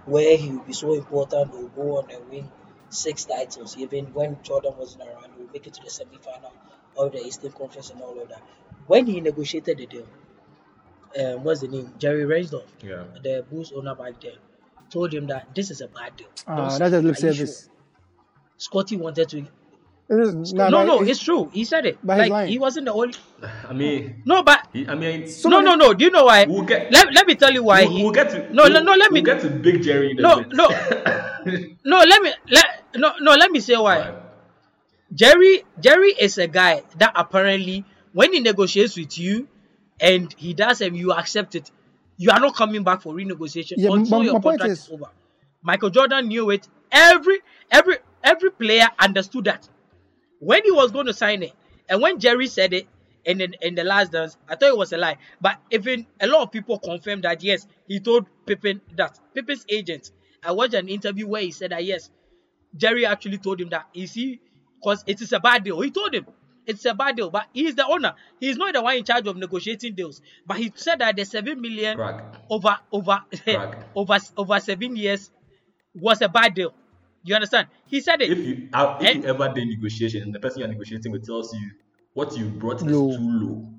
where he will be so important, will go on and win six titles. Even when Jordan wasn't around, he will make it to the semi-final of the Eastern Conference and all of that. When he negotiated the deal, um, what's the name? Jerry Reinsdorf, Yeah. the Bulls owner back then, told him that this is a bad deal. Ah, Don't that's just lip sign it. Are you service. sure? Scottie wanted to. It is- No, nah, no, but it's true. He said it. but Like he wasn't the only. I mean, No, but he, I mean, no, no, no. Do you know why? We'll get- let, let me tell you why we'll, he. we'll get to no, we'll, no, no. Let me. we'll get to Big Jerry in No, bit. no. No, let me. Let no, no. Let me say why. Right. Jerry, Jerry is a guy that apparently, when he negotiates with you, and he does, and you accept it, you are not coming back for renegotiation Yeah, until but your my contract is- is over. Michael Jordan knew it. Every, every, every player understood that when he was going to sign it, and when Jerry said it in the, in the last dance, I thought it was a lie. But even a lot of people confirmed that yes, he told Pippen that Pippen's agent. I watched an interview where he said that yes, Jerry actually told him that. You see, because it is a bad deal. He told him it's a bad deal, but he's the owner. He's not the one in charge of negotiating deals. But he said that the seven million Crack. over over over over seven years was a bad deal. You understand? He said it. If you uh, if Eh? you ever did negotiation and the person you're negotiating with tells you what you brought Low. is too low,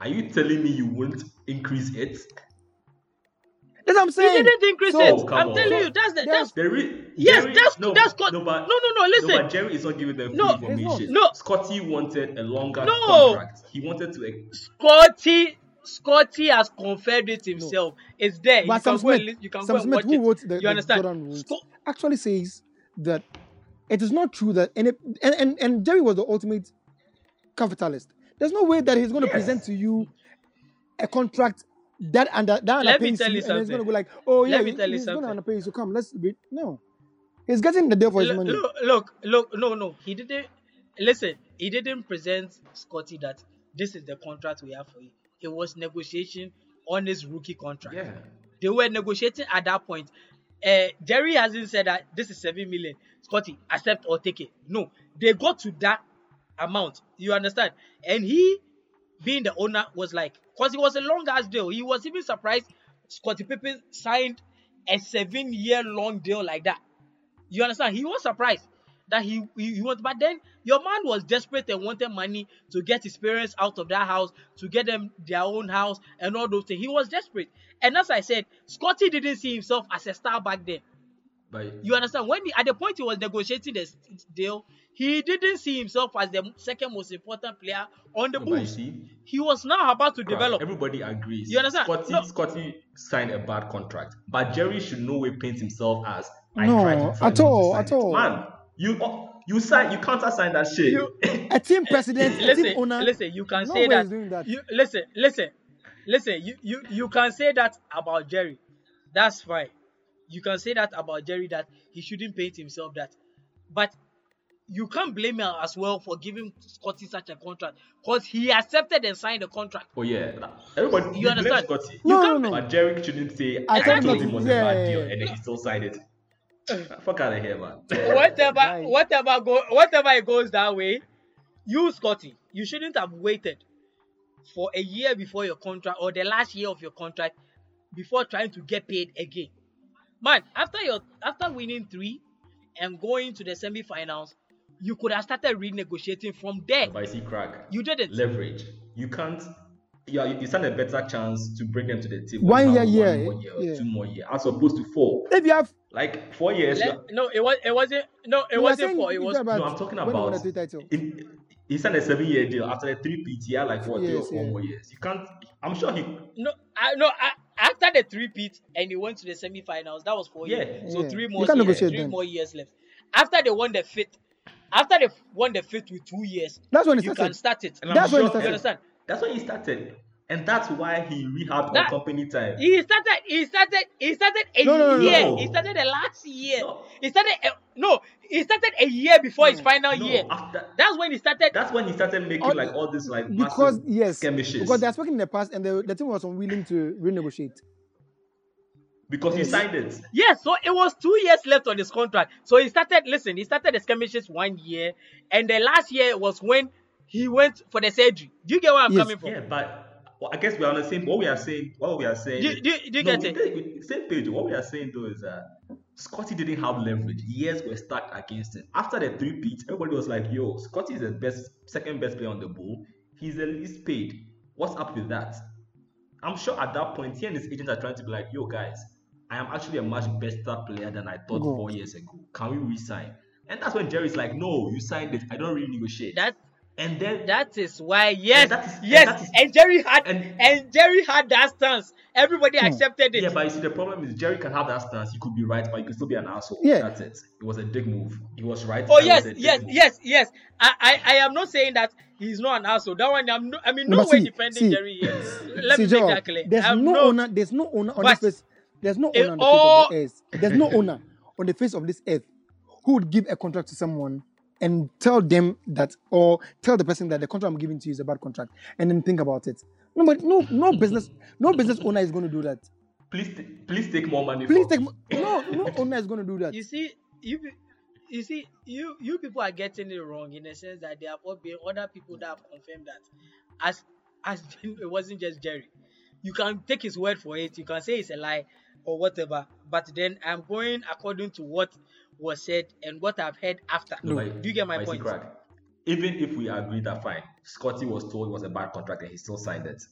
are you telling me you won't increase it? That's what I'm He saying. didn't increase So- it. Oh, come I'm on. telling you, that's the that's There is Yes, Jerry- that's- no, that's what- no, but, no, no, no, listen. but Jerry is not giving them full No, he's information. not. No. Scottie wanted a longer No. contract. He wanted to. ex- Scottie Scottie has confirmed it himself. It's there. But you Sam can go and Smith, lis- you can Sam go and Smith, watch who it. wrote the, you the understand? Jordan rules, Sco- actually says that it is not true that and, it, and, and and Jerry was the ultimate capitalist. There's no way that he's going to Yes. present to you a contract that under that Let me underpays tell you and he's going to something. go like, oh yeah, Let me tell you he's going to something. underpay you. So come, let's be no. He's getting the deal for his look, money. look, look, look, no, no, he didn't. Listen, he didn't present Scottie that this is the contract we have for you. It was negotiation on his rookie contract. Yeah. They were negotiating at that point. Uh, Jerry hasn't said that this is seven million. Scottie, accept or take it. No, they got to that amount. You understand? And he, being the owner, was like, because it was a long ass deal. He was even surprised Scottie Pippen signed a seven year long deal like that. You understand? He was surprised that he he, he was, but then your man was desperate and wanted money to get his parents out of that house, to get them their own house and all those things. He was desperate. And as I said, Scottie didn't see himself as a star back then. But You understand? When he, at the point he was negotiating the deal, he didn't see himself as the second most important player on the no, but you Bulls. He was now about to crap, develop. Everybody agrees. You understand? Scottie, No. Scottie signed a bad contract, but Jerry should no way paint himself as I No, tried to try at not all, to sign at it. all. Man, you oh, you sign, you counter sign that shit. You- A team president, a team listen, owner. listen, you can no say way that. he's doing that. You listen, listen, listen. You you you can say that about Jerry. That's fine. You can say that about Jerry that he shouldn't paint himself that, but you can't blame him as well for giving Scottie such a contract because he accepted and signed the contract. oh yeah, everybody You understand? Scottie. No, you no, can't no. But Jerry shouldn't say I I, told not- him it was yeah, a bad deal, and then he still signed it. Fuck out of here, man. whatever, Right. whatever go, whatever it goes that way, you Scottie, you shouldn't have waited for a year before your contract or the last year of your contract before trying to get paid again. Man, after your after winning three and going to the semi-finals, you could have started renegotiating from there. But I see crack. You didn't. leverage. You can't. Yeah, you, you stand a better chance to bring them to the team. One when you year, yeah, one more year, yeah. two more years, as opposed to four. If you have, Like four years. Le- you- no, it was it wasn't no, it you wasn't four. it was no, I'm talking when about. the three title. in- he signed a seven-year deal after the three peat. He like what three or four yeah. more years. You can't. I'm sure he. no I no I, after the three peat and he went to the semi-finals, that was four Yeah. years. So Yeah. three more years, three then. more years left. After they won the fifth, after they won the fifth with two years, That's when it you started. can start it. That's when sure he started. You understand? That's when he started, and that's why he rehabbed That- on company time. He started. He started. He started a No, no, no, year. no. He started the last year. No. He started. A, no, he started a year before his final No, year. after That's when he started. that's when he started making Oh, like all this like because yes, skirmishes. because they are speaking in the past, and the, the team was unwilling to renegotiate. because he signed it. Yes, so it was two years left on his contract. So he started. Listen, he started the skirmishes one year, and the last year was when he went for the surgery. Do you get where I'm Yes. coming from? Yeah, but well, I guess we're on the same. What we are saying, what we are saying. Do, do, do you no, get we it? take- same page. What we are saying though is that Scottie didn't have leverage. Years were stacked against him. After the three beats, everybody was like, "Yo, Scottie is the best, second best player on the ball. He's the least paid. What's up with that?" I'm sure at that point, he and his agents are trying to be like, "Yo, guys, I am actually a much better player than I thought Go. four years ago. Can we resign?" And that's when Jerry's like, "No, you signed it. I don't really negotiate." That and then that is why. Yes, that is- and yes. that is- And Jerry had and- and, Jerry had that stance. Everybody Hmm. accepted it. Yeah, but you see, the problem is Jerry can have that stance. You could be right, but you could still be an asshole. Yeah. that's it. It was a dick move. He was right. Oh that yes, was a dick yes, yes, yes. I, I, I am not saying that he's not an asshole. That one, I'm no, I mean, No, no, but way see, defending see, Jerry here. Let See, me make that clear. There's I'm no no- owner. There's no owner on this face. There's no owner on the all- face of the earth. There's no owner on the face of this earth who would give a contract to someone and tell them that, or tell the person that the contract I'm giving to you is a bad contract, and then think about it. No, but no, no business, no business owner is going to do that. Please, t- please take more money. Please take me. no, no owner is going to do that. You see, you pe- you see, you you people are getting it wrong in the sense that there have all been other people that have confirmed that, as as it wasn't just Jerry. You can take his word for it. You can say it's a lie or whatever. But then I'm going according to what was said and what I've heard after. No, Do you get my point? crack. Even if we agree that fine, Scottie was told it was a bad contract and he still signed it.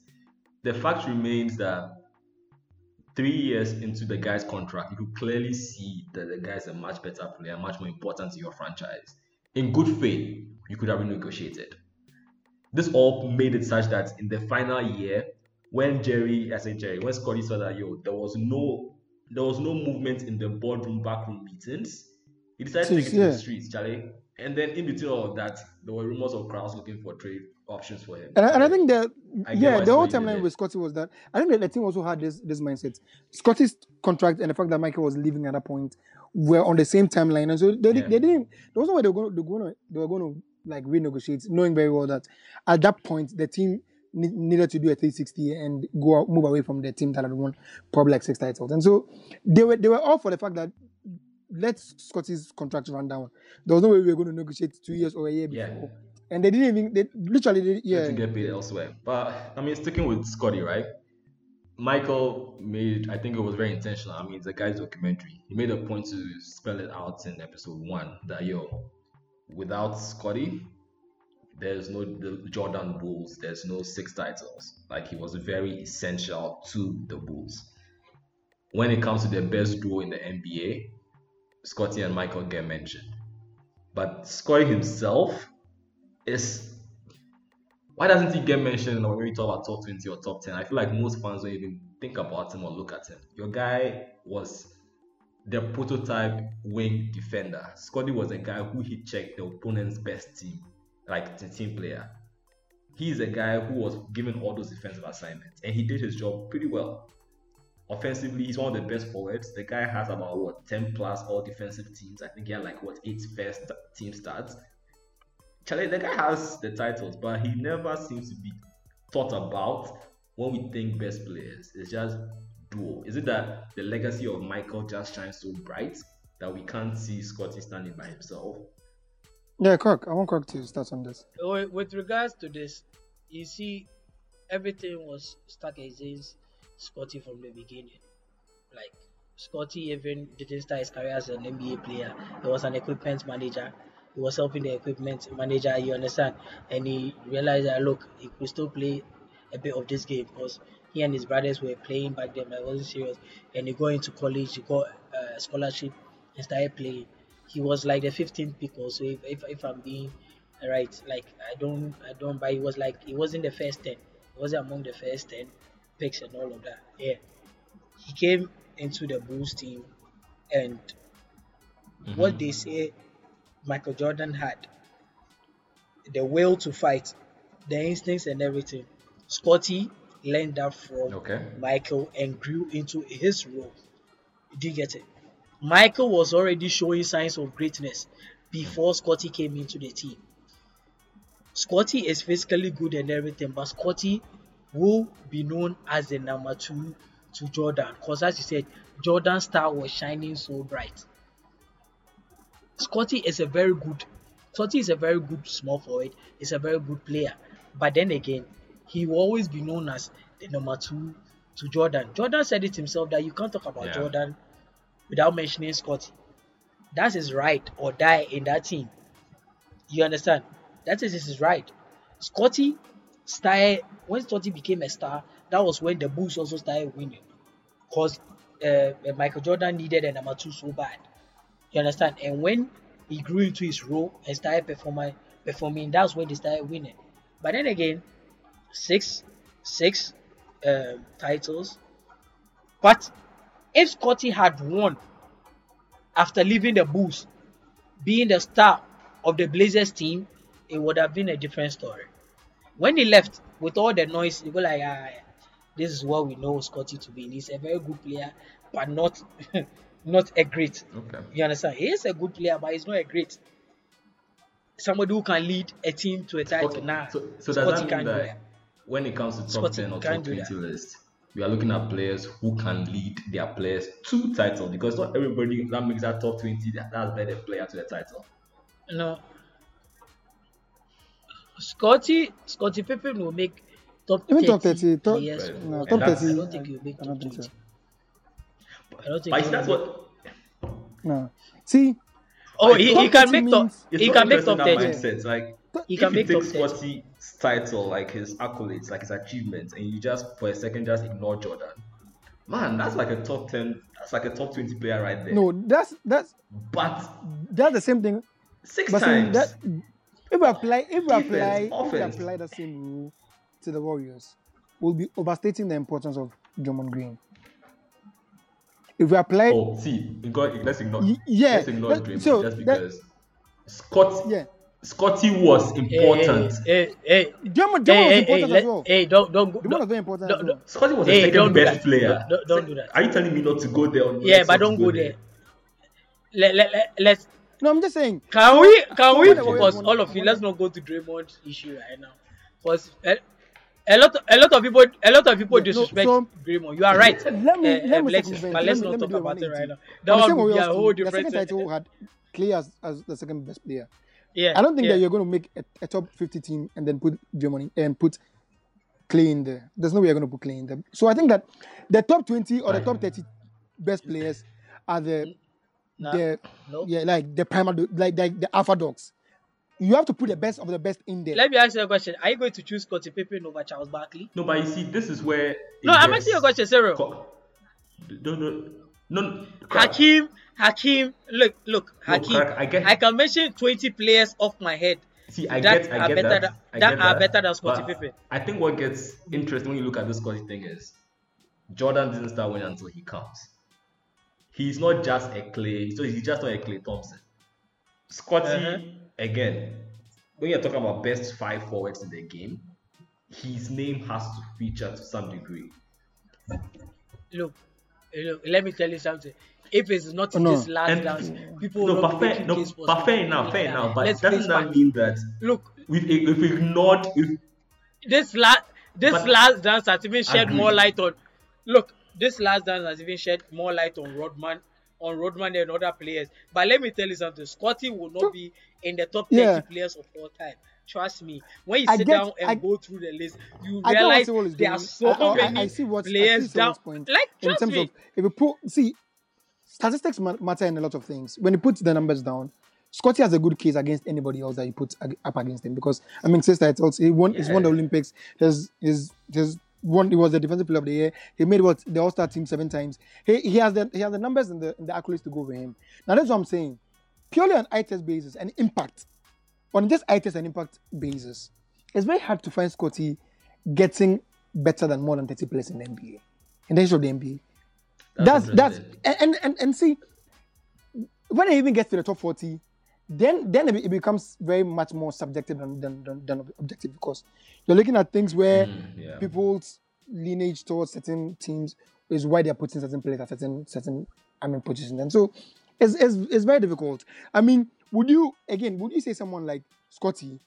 The fact remains that three years into the guy's contract, you could clearly see that the guy is a much better player, much more important to your franchise. In good faith, you could have renegotiated. This all made it such that in the final year, when Jerry, I say Jerry, when Scottie saw that yo, there was no there was no movement in the boardroom backroom meetings, he decided to take it to Yeah. the streets, Charlie. And then in between all of that, there were rumors of Krause looking for trade options for him. And I, and I think that I yeah, the whole timeline with Scottie was that I think that the team also had this this mindset. Scottie's contract and the fact that Michael was leaving at that point were on the same timeline, and so they, Yeah. they didn't. There was no way they were going. They were going to. They were going to like renegotiate, knowing very well that at that point the team ne- needed to do a 360 and go out, move away from the team that had won probably like six titles, and so they were they were all for the fact that let Scottie's contract run down. There was no way we were going to negotiate two years or a year Yeah. before. And they didn't even, they literally, did, yeah. yeah. to get paid elsewhere. But I mean, sticking with Scottie, right? Michael made, I think it was very intentional. I mean, it's a guy's documentary. He made a point to spell it out in episode one that yo, without Scottie, there's no the Jordan Bulls, there's no six titles. Like he was very essential to the Bulls. When it comes to the best duo in the NBA, Scottie and Michael get mentioned. But Scottie himself is why doesn't he get mentioned when we talk about top 20 or top 10? I feel like most fans don't even think about him or look at him. Your guy was the prototype wing defender. Scottie was a guy who he checked the opponent's best team, like the team player. He's a guy who was given all those defensive assignments and he did his job pretty well. Offensively, he's one of the best forwards. The guy has about what 10 plus all defensive teams. I think he had like what eight first team starts. Charlie, the guy has the titles, but he never seems to be thought about when we think best players. It's just duo. Is it that the legacy of Michael just shines so bright that we can't see Scottie standing by himself? Yeah, Kirk. I want Kirk to start on this. With with regards to this, you see, everything was stuck against Scottie from the beginning. Like Scottie even didn't start his career as an NBA player. He was an equipment manager. He was helping the equipment manager. You understand? And he realized that look, he could still play a bit of this game because he and his brothers were playing back then. It wasn't serious. And he got into college. He got a scholarship and started playing. He was like the 15th pick also. If, if, if I'm being right, like I don't I don't. But he was like he wasn't the first 10. He wasn't among the first 10 picks and all of that. Yeah. He came into the Bulls team and what mm-hmm. they say Michael Jordan had the will to fight, the instincts and everything. Scottie learned that from Okay. Michael and grew into his role. Do you get it? Michael was already showing signs of greatness before Scottie came into the team. Scottie is physically good and everything, but Scottie will be known as the number two to Jordan. Because as you said, Jordan's star was shining so bright. Scottie is a very good Scottie is a very good small forward, he's a very good player. But then again, he will always be known as the number two to Jordan. Jordan said it himself that you can't talk about Yeah. Jordan without mentioning Scottie. That's his right or die in that team. You understand? That is his right. Scottie started when Scottie became a star. That was when the Bulls also started winning, because uh, Michael Jordan needed a number two so bad. You understand? And when he grew into his role and started performing, performing, that's when they started winning. But then again, six, six um, titles. But if Scottie had won after leaving the Bulls, being the star of the Blazers team, it would have been a different story. When he left, with all the noise, you go like, ah, this is what we know Scottie to be. He's a very good player, but not not a great. Okay. You understand? He is a good player, but he's not a great. Somebody who can lead a team to a title. Okay, Nah, So, so Scottie can't do that when it comes to top Scottie 10 or top 20 list, we are looking at players who can lead their players to title because not everybody that makes that top 20 that, that's led a player to the title. No. Scottie Scottie Pippen will make top Even 30 top 30, top- players. Right. No, but top I don't think he'll make I top don't think so. I don't think But he'll that's what No. See, Oh, he, he can make top. He can make top that 30. mindset. Like He if can you make take top 30. Scottie's title, like his accolades, like his achievements, and you just for a second just ignore Jordan, man, that's like a top 10, that's like a top 20 player right there. no, that's that's But that's the same thing. six But times. that if we apply if we Defense, apply if we apply the same rule to the Warriors, we'll be overstating the importance of Draymond Green. If we apply, Oh, see, you let's ignore. Y- yeah, Let's ignore that- Draymond so just that- because Scott, yeah, Scottie was important. Draymond, Hey, hey, hey, Draymond hey, was hey, important hey, as well. hey, don't, don't, go- Draymond was don't, very important don't, as well. don't, Scottie was the Hey, second don't best that. player. Don't- don't do that. Are you telling me not to go there? On yeah, let's but don't go there. Let, let, let, let's, No, I'm just saying. can we, can we, because all of you, let's not go to Draymond's issue right now. Because a, a lot, a lot of people, a lot of people Yeah, no, disrespect so- Draymond. You are right, Let me uh, let me Alexis, circumvent. but Let let's not talk about it right now. That the same way be a whole the second title had Klay as, as the second best player. Yeah, I don't think yeah. that you're going to make a, a top 50 team and then put Germany and put Klay in there. There's no way you're going to put Klay in there. So I think that the top 20 or the top 30 best players are the Nah, the no. yeah like the primal like, like the alpha dogs. You have to put the best of the best in there. Let me ask you a question. Are you going to choose Scottie Pippen over Charles Barkley? No, but you see, this is where. No, I'm gets asking you a question, Cyril. co- No, no, no. Hakim, Hakim, look, look, No, Hakim. correct, I get- I can mention 20 players off my head See, I that get, I are get better that. than- I that get are better than Scottie but Pippen. I think what gets interesting when you look at this Scottie thing is Jordan didn't start winning until he comes. He's not just a Klay, so he's just not a Klay Thompson. Scottie, Uh-huh. again, when you're talking about best five forwards in the game, his name has to feature to some degree. Look, look, let me tell you something. If it's not No. this last And- dance, people no, will but not be fair, no, case but fair Scottie enough, fair like enough. that. But Let's doesn't that mean that Look, if if we ignored if this last this last dance has even shed Agreed. more light on look this last dance has even shed more light on rodman on rodman than other players. But let me tell you something scottie will not be in the top 30 Yeah. players of all time. Trust me. When you I sit get- down and I- go through the list you I realize there are so I, many I see what I players see down point. Like in trust terms me. of if you put see statistics matter in a lot of things. When you put the numbers down, Scottie has a good case against anybody else that you put up against him because I mean, since that also he won, he's won the Olympics. He's he's he's won. He was the defensive player of the year. He made what the All Star team seven times. He, he has the he has the numbers and the and the accolades to go with him. Now that's what I'm saying. Purely on eye test basis and impact on just eye test and impact basis, it's very hard to find Scottie getting better than more than 30 players in the NBA. In the history of the NBA. That's that's, interesting. and, and and see when it even gets to the top 40, then then it, it becomes very much more subjective than, than, than, than objective because you're looking at things where Mm, yeah. people's lineage towards certain teams is why they're putting certain players at certain certain I mean positions. And so it's, it's it's very difficult. I mean, would you again would you say someone like Scottie,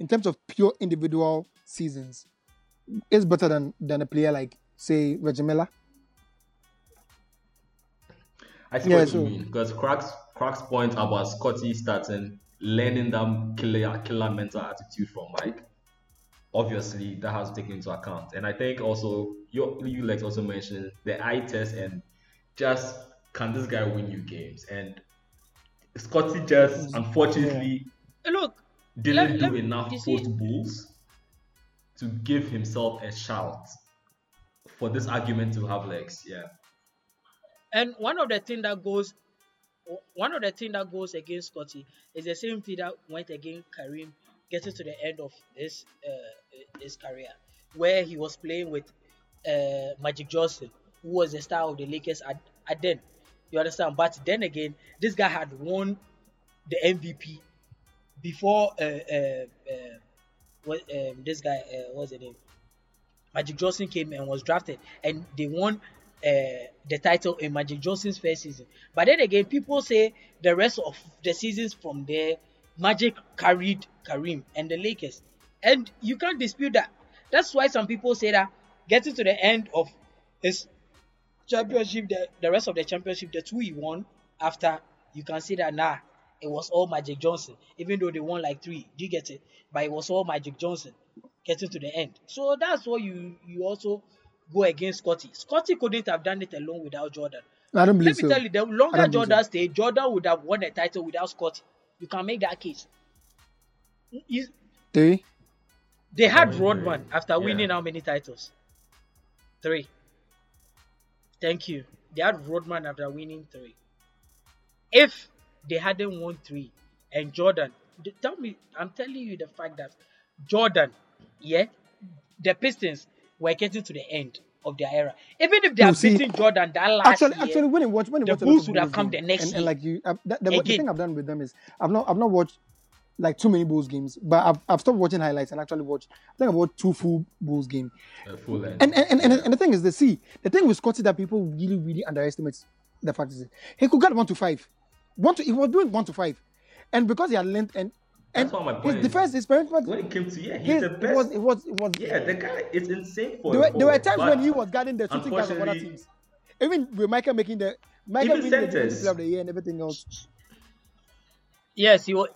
in terms of pure individual seasons, is better than than a player like say Reggie Miller? I see Yeah, what so- you mean because Crack's Crack's point about Scottie starting learning that killer killer mental attitude from Mike. Obviously, that has to take into account, and I think also you you like also mentioned the eye test and just can this guy win you games and Scottie just unfortunately look didn't Let- do let- enough post bulls to give himself a shout for this argument to have legs. Yeah. And one of the thing that goes, one of the thing that goes against Scottie is the same thing that went against Kareem getting to the end of his uh, his career, where he was playing with uh, Magic Johnson, who was the star of the Lakers at, at then. You understand? But then again, this guy had won the MVP before uh, uh, uh, what, um, this guy uh, what's the name? Magic Johnson came and was drafted, and they won uh, the title in Magic Johnson's first season. But then again, people say the rest of the seasons from there, Magic carried Kareem and the Lakers, and you can't dispute that. That's why some people say that getting to the end of his championship, the, the rest of the championship, the two he won after, you can see that nah, it was all Magic Johnson, even though they won like three. Do you get it? But it was all Magic Johnson getting to the end. So that's why you you also go against Scottie. Scottie couldn't have done it alone without Jordan. I don't believe Let me so. tell you, the longer Jordan so. stayed, Jordan would have won a title without Scottie. You can make that case. You- Three. they had Probably Rodman three. after Yeah. winning how many titles? Three. Thank you. They had Rodman after winning three. If they hadn't won three, and Jordan, tell me, I'm telling you the fact that Jordan, yeah, the Pistons, we're getting to the end of their era. Even if they No, are see, beating Jordan that last Actually, year, actually, when you watch, when you the watch Bulls would have come games, the next and, and like you, uh, that, the, the thing I've done with them is I've not, I've not watched like too many Bulls games, but I've, I've stopped watching highlights and actually watched. I think I've watched two full Bulls game. A full end. And and, and, and, and the thing is, the see, the thing with Scottie that people really, really underestimate the fact is he could get one to five, one to he was doing one to five, and because he had length and and That's what my his point is. defense, his perimeter, when it came to yeah, he's his, the it was it was it was. yeah, the guy it's insane for There a were, there were times when he was guarding the shooting guards of other unfortunately- teams. Even with Michael making the Michael Even winning the defensive centers. player of the year and everything else. yes, he was.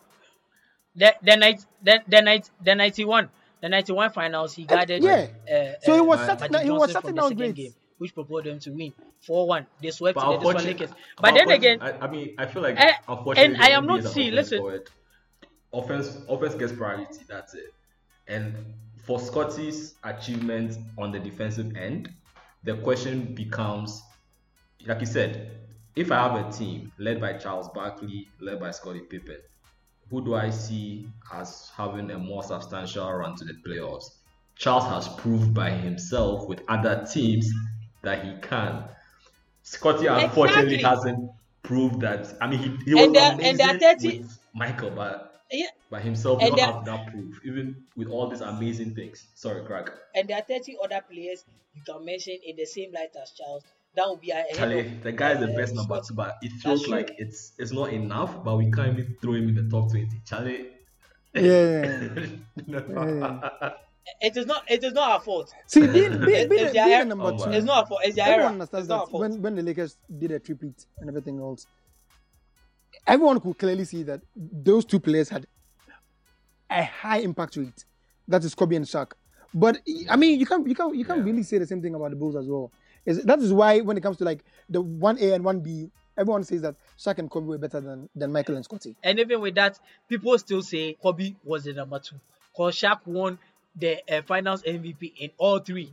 The the night the the night the ninety one the ninety one finals he guarded. yeah. Uh, So he uh, was uh, shutting Magic he was Johnson shutting down second grades. game, which propelled them to win four one. They swept But the this one Lakers. But then again, I, I mean, I feel like Eh, unfortunately, and I am not is an see- listen. Offense, offense gets priority. That's it. And for Scottie's achievement on the defensive end, the question becomes, like you said, if I have a team led by Charles Barkley, led by Scottie Pippen, who do I see as having a more substantial run to the playoffs? Charles has proved by himself with other teams that he can. Scottie unfortunately Exactly. hasn't proved that. I mean, he, he was And they're- amazing and they're 30 with Michael, but yeah, by himself, And we don't have that proof, even with all these amazing things. Sorry, crack. and there are thirty other players you can mention in the same light as Charles. That would be ahead Charlie, of, the guy is the uh, best number two, but it feels true. like it's it's not enough. But we can't even throw him in the top twenty. Charlie, Yeah. no. It is not. It is not our fault. See, being, being, It's being, their being a number Oh, two. It's not our fault. It's their everyone era. understands It's not our that fault. when, when the Lakers did a triplet and everything else, everyone could clearly see that those two players had a high impact rate. That is Kobe and Shaq. But I mean, you can't you can't you can't Yeah. really say the same thing about the Bulls as well. Is that is why when it comes to like the one A and one B, everyone says that Shaq and Kobe were better than than Michael and Scottie. And even with that, people still say Kobe was the number two. Because Shaq won the uh, Finals MVP in all three.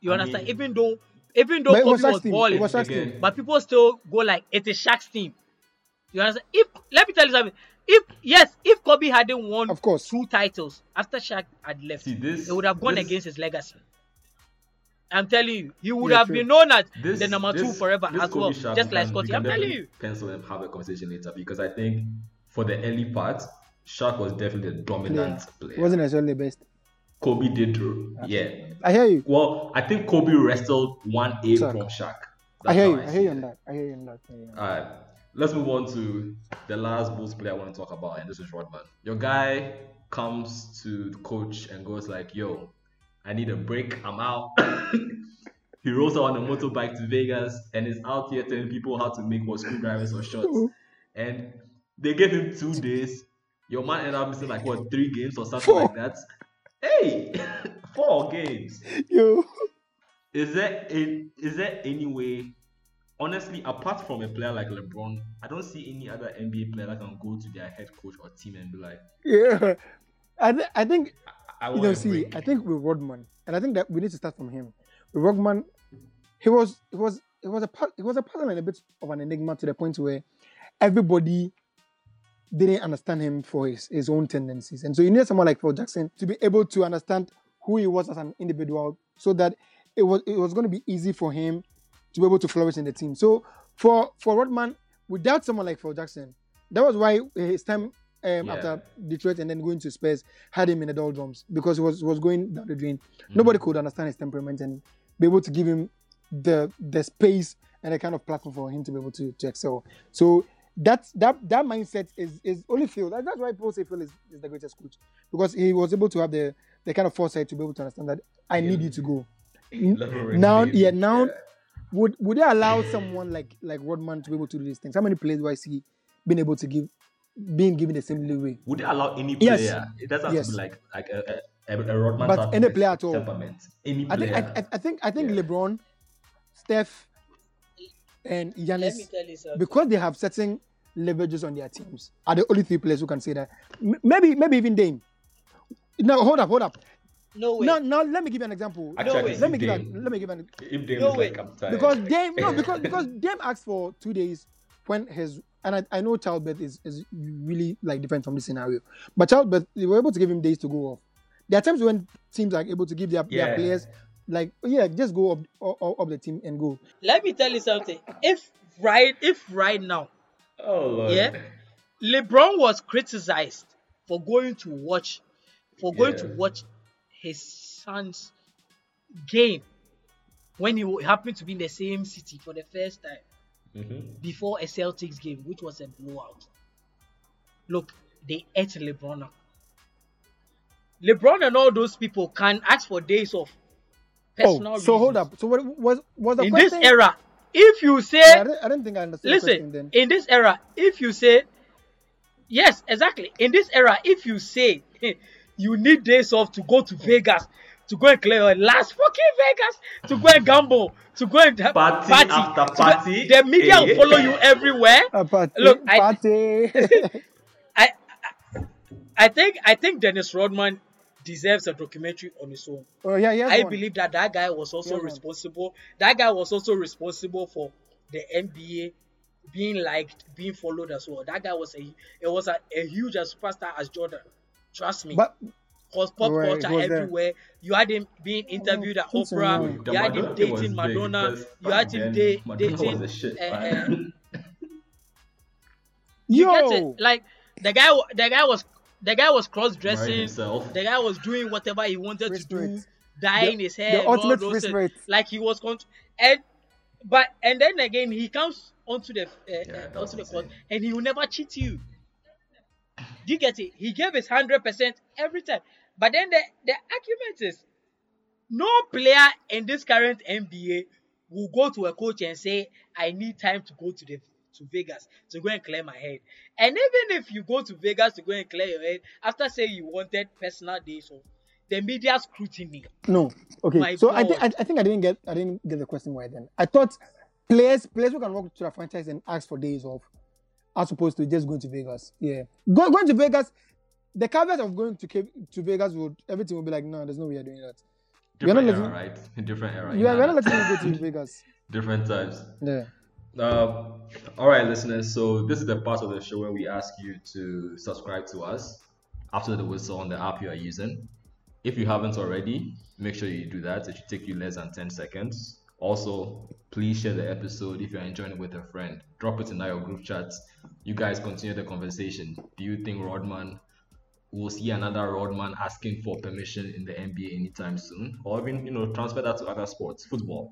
You I understand? mean- even though, even though Kobe was was, balling, It was Shaq's Again. team. but people still go like it is a Shaq's team. You understand? If let me tell you something. If yes, if Kobe hadn't won Of course. two titles after Shaq had left, See, this- it would have gone this- against his legacy. I'm telling you, he would Yeah, have true. been known as This, the number two forever as Kobe well, Shaq, just we like Scottie. I'm telling you. Pencil and have a conversation later because I think for the early part, Shaq was definitely the dominant player. It wasn't necessarily the best. Kobe did, uh, too. yeah. I hear you. Well, I think Kobe wrestled one A from Shaq. I That's hear you. I hear you it. on that. I hear you on that. I hear you on that. All right, let's move on to the last Bulls player I want to talk about, and this is Rodman. Your guy comes to the coach and goes like, "Yo, I need a break. I'm out." he rolls out on a motorbike to Vegas and is out here telling people how to make what screwdrivers or shots. And they gave him two days. Your man ended up missing like what three games or something Four. like that. Hey, four games. Yo. Is there a, is there any way, honestly, apart from a player like LeBron, I don't see any other NBA player that can go to their head coach or team and be like, Yeah. I, th- I think I you know, see, break. I think with Rodman, and I think that we need to start from him. With Rodman, he was, he was, it was a, part- it was a puzzle and a bit of an enigma to the point where everybody didn't understand him for his, his own tendencies, and so you need someone like Phil Jackson to be able to understand who he was as an individual, so that it was, it was going to be easy for him to be able to flourish in the team. So for for Rodman, without someone like Phil Jackson, that was why his time um, Yeah. after Detroit and then going to Spurs had him in the doldrums because he was was going down the drain. Nobody could understand his temperament and be able to give him the the space and the kind of platform for him to be able to, to excel. So that's that that mindset is is only Phil. That, that's why people say Phil is, is the greatest coach because he was able to have the the kind of foresight to be able to understand that I need you to go. Leverage Now, yeah, now would would they allow someone like like Rodman to be able to do these things? How many players do I see being able to give being given the same leeway? Would they allow any player? Yes. It doesn't have Yes. to be like like a, a, a Rodman But type any player at all. temperament. Any I think player. I, I, I think I think Yeah. LeBron, Steph, and Giannis, tell you something. because they have certain leverages on their teams, are the only three players who can say that. M- maybe maybe even Dame. No, hold up, hold up. No way. No, no. Let me give you an example. Actually, I way. let me give Dame. an, let me give an if Dame No is way. like I'm tired. because Dame no because because Dame asked for two days when his and I, I know childbirth is, is really like different from this scenario, but childbirth they were able to give him days to go off. There are times when teams are able to give their, Yeah. their players like yeah, just go up up, up the team and go. Let me tell you something. If right, if right now, Oh Lord. yeah, LeBron was criticized for going to watch, for going to watch his son's game when he happened to be in the same city for the first time Mhm. before a Celtics game, which was a blowout. Look, they ate LeBron up. LeBron and all those people can ask for days off. Personal Oh, so hold up. So what was was the In this era, if you say Yeah, I, didn't, I didn't think I understood the listen then. in this era if you say yes exactly in this era if you say you need days off to go to vegas to go and clear your last fucking vegas to go and gamble to go and have Party after to go- party. the media will follow you eh? everywhere A party, Look, I- party. I, I i think i think dennis rodman deserves a documentary on his own oh yeah, yeah. I believe that that guy was also Yeah, man. responsible. That guy was also responsible for the NBA being liked, being followed as well. That guy was a it was a, a huge as superstar as Jordan. Trust me. But Cause pop Right, culture he was there. everywhere. You had him being interviewed at Oprah. no. You had him Madonna thing was dating Madonna. You had him da- dating. a shit, uh, man. uh, you get yo, it? Like the guy, the guy was, the guy was cross dressing. The guy was doing whatever he wanted Free to do, dyeing The- his hair, the all ultimate those things. Like he was con- and but and then again he comes onto the uh, that uh, onto the court and he will never cheat you. Do you get it? He gave his hundred percent every time. But then the the argument is no player in this current NBA will go to a coach and say, I need time to go to the to Vegas to go and clear my head. And even if you go to Vegas to go and clear your head, after saying you wanted personal days off, the media scrutiny. no. Okay. My so I think I, God. I think I didn't get I didn't get the question right then. I thought players players who can walk to the franchise and ask for days off, as opposed to just going to Vegas. Yeah, Go, going to Vegas. The caveat of going to Cape, to Vegas would everything would be like, no, there's no way you're doing that. You're Different not era, letting- right? Different era. You are Nah, not letting me go to Vegas. Different times. Yeah. Um, all right, listeners. So this is the part of the show where we ask you to subscribe to us after the whistle on the app you are using. If you haven't already, make sure you do that. It should take you less than 10 seconds. Also, please share the episode if you're enjoying it with a friend. Drop it in our group chats. You guys continue the conversation. Do you think Rodman will see another Rodman asking for permission in the NBA anytime soon? Or even, you know, transfer that to other sports, football.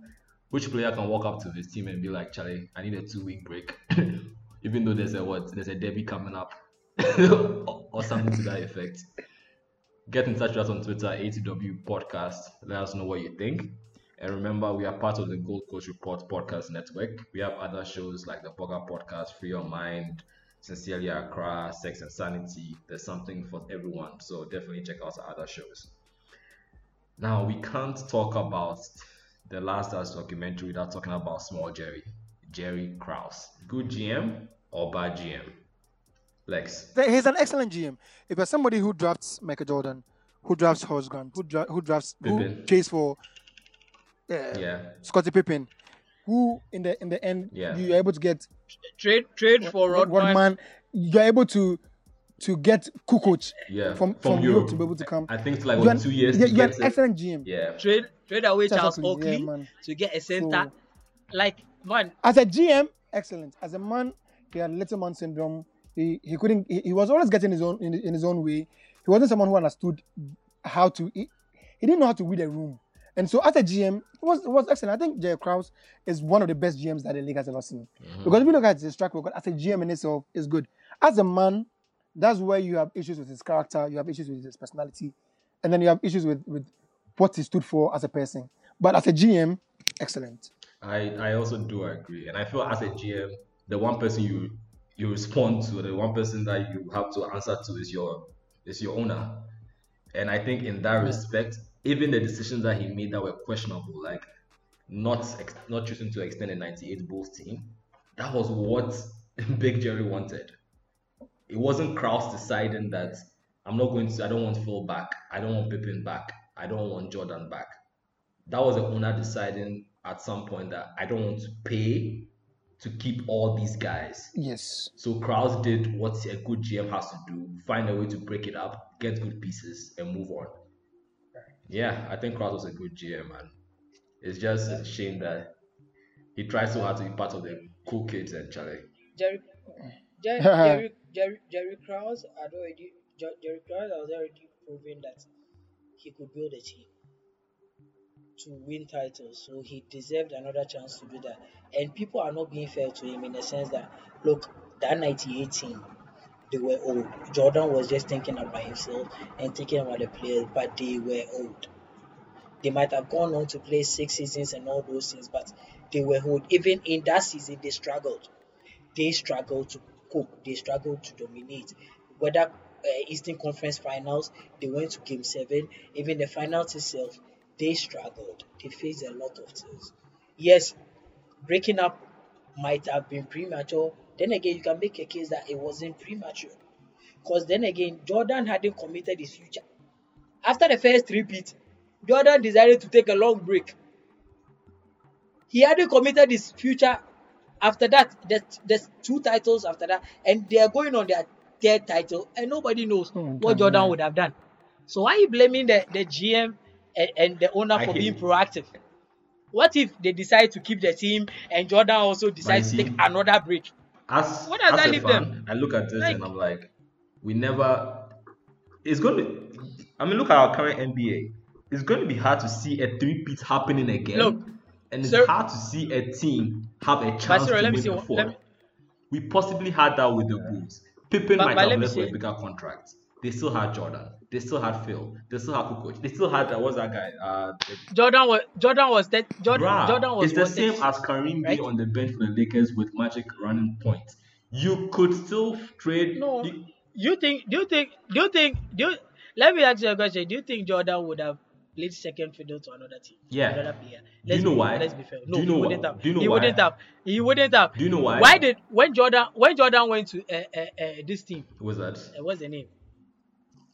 Which player can walk up to his team and be like, Charlie, I need a two week break? even though there's a what? There's a derby coming up or, or something to that effect. Get in touch with us on Twitter, ATW Podcast. Let us know what you think. And remember, we are part of the Gold Coast Report Podcast Network. We have other shows like the Bogger Podcast, Free Your Mind, Sincerely Accra, Sex and Sanity. There's something for everyone. So definitely check out our other shows. Now, we can't talk about the Last Dance documentary without talking about Small Jerry, Jerry Krause. Good GM or bad GM? Lex. He's an excellent GM. If you're somebody who drafts Michael Jordan, who drafts Horace Grant, who, dra- who drafts, who Pippen. pays for uh, Yeah. Scottie Pippen, who in the in the end Yeah. you're able to get Trade trade for Rodman. Rodman, you're able to to get Kukoc Yeah. from, from, Europe to be able to come. I think it's like You're an- two years yeah, to you're an it. excellent GM. Yeah. Trade trade away Charles Exactly, Oakley yeah, man. to get a center. So- like man, As a GM, excellent. As a man, he had little man syndrome. He he couldn't. He, he was always getting his own in, in his own way. He wasn't someone who understood how to. He, he didn't know how to read a room. And so as a GM, it was it was excellent. I think Jerry Krause is one of the best GMs that the league has ever seen. Mm-hmm. Because if you look at his track record as a GM in itself, is good. As a man, that's where you have issues with his character, you have issues with his personality, and then you have issues with with what he stood for as a person. But as a GM, excellent. I, I also do agree. And I feel as a GM, the one person you you respond to, the one person that you have to answer to is your is your owner. And I think in that respect, even the decisions that he made that were questionable, like not ex- not choosing to extend a 98 Bulls team, that was what Big Jerry wanted. It wasn't Krause deciding that I'm not going to, I don't want Phil back, I don't want Pippen back, I don't want Jordan back. That was the owner deciding at some point that I don't want to pay to keep all these guys. Yes. So Krause did what a good GM has to do: find a way to break it up, get good pieces, and move on. Yeah, I think Krause was a good GM, man. It's just a shame that he tried so hard to be part of the cool kids and Charlie. Jerry, Jerry, Jerry, Jerry, Jerry Krause had already, Jer- Jerry Krause has already proven that he could build a team to win titles, so he deserved another chance to do that. And people are not being fair to him in the sense that, look, that 98 team, they were old. Jordan was just thinking about himself and thinking about the players, but they were old. They might have gone on to play six seasons and all those things, but they were old. Even in that season, they struggled. They struggled to cope. They struggled to dominate. Whether uh, Eastern Conference Finals, they went to Game Seven. Even the finals itself, they struggled. They faced a lot of things. Yes, breaking up might have been premature. Then again, you can make a case that it wasn't premature. Because then again, Jordan hadn't committed his future. After the first repeat, Jordan decided to take a long break. He hadn't committed his future after that. There's, there's two titles after that, and they are going on their third title, and nobody knows Oh, what Jordan man. would have done. So why are you blaming the, the GM and, and the owner I for being it. proactive? What if they decide to keep the team and Jordan also decides to take another break? As, What does as that a leave fan, them? I look at this Like- and I'm like, we never. It's going to. I mean, look at our current NBA. It's going to be hard to see a three-peat happening again. Look, and it's sir- hard to see a team have a chance Basiro, to win see what- before. let me- We possibly had that with the Bulls. Pippen But- might but have left for a bigger contract. They still had Jordan. They still had Phil. They still had Kukoc. They still had uh, what's that guy? Uh, Jordan was Jordan was that Jordan Bruh, Jordan was it's the same as Kareem right? on the bench for the Lakers with Magic running point. You could still trade. No. you- you think do you think do you think do you, let me ask you a question. Do you think Jordan would have played second fiddle to another team? Yeah. Another player. Do you Let's know be, why? Let's be fair. Do No, you know he wouldn't have. Do you know he why? wouldn't have. He wouldn't have. Do you know why? Why did when Jordan when Jordan went to uh, uh, uh, this team? Wizards. Uh, what's the name?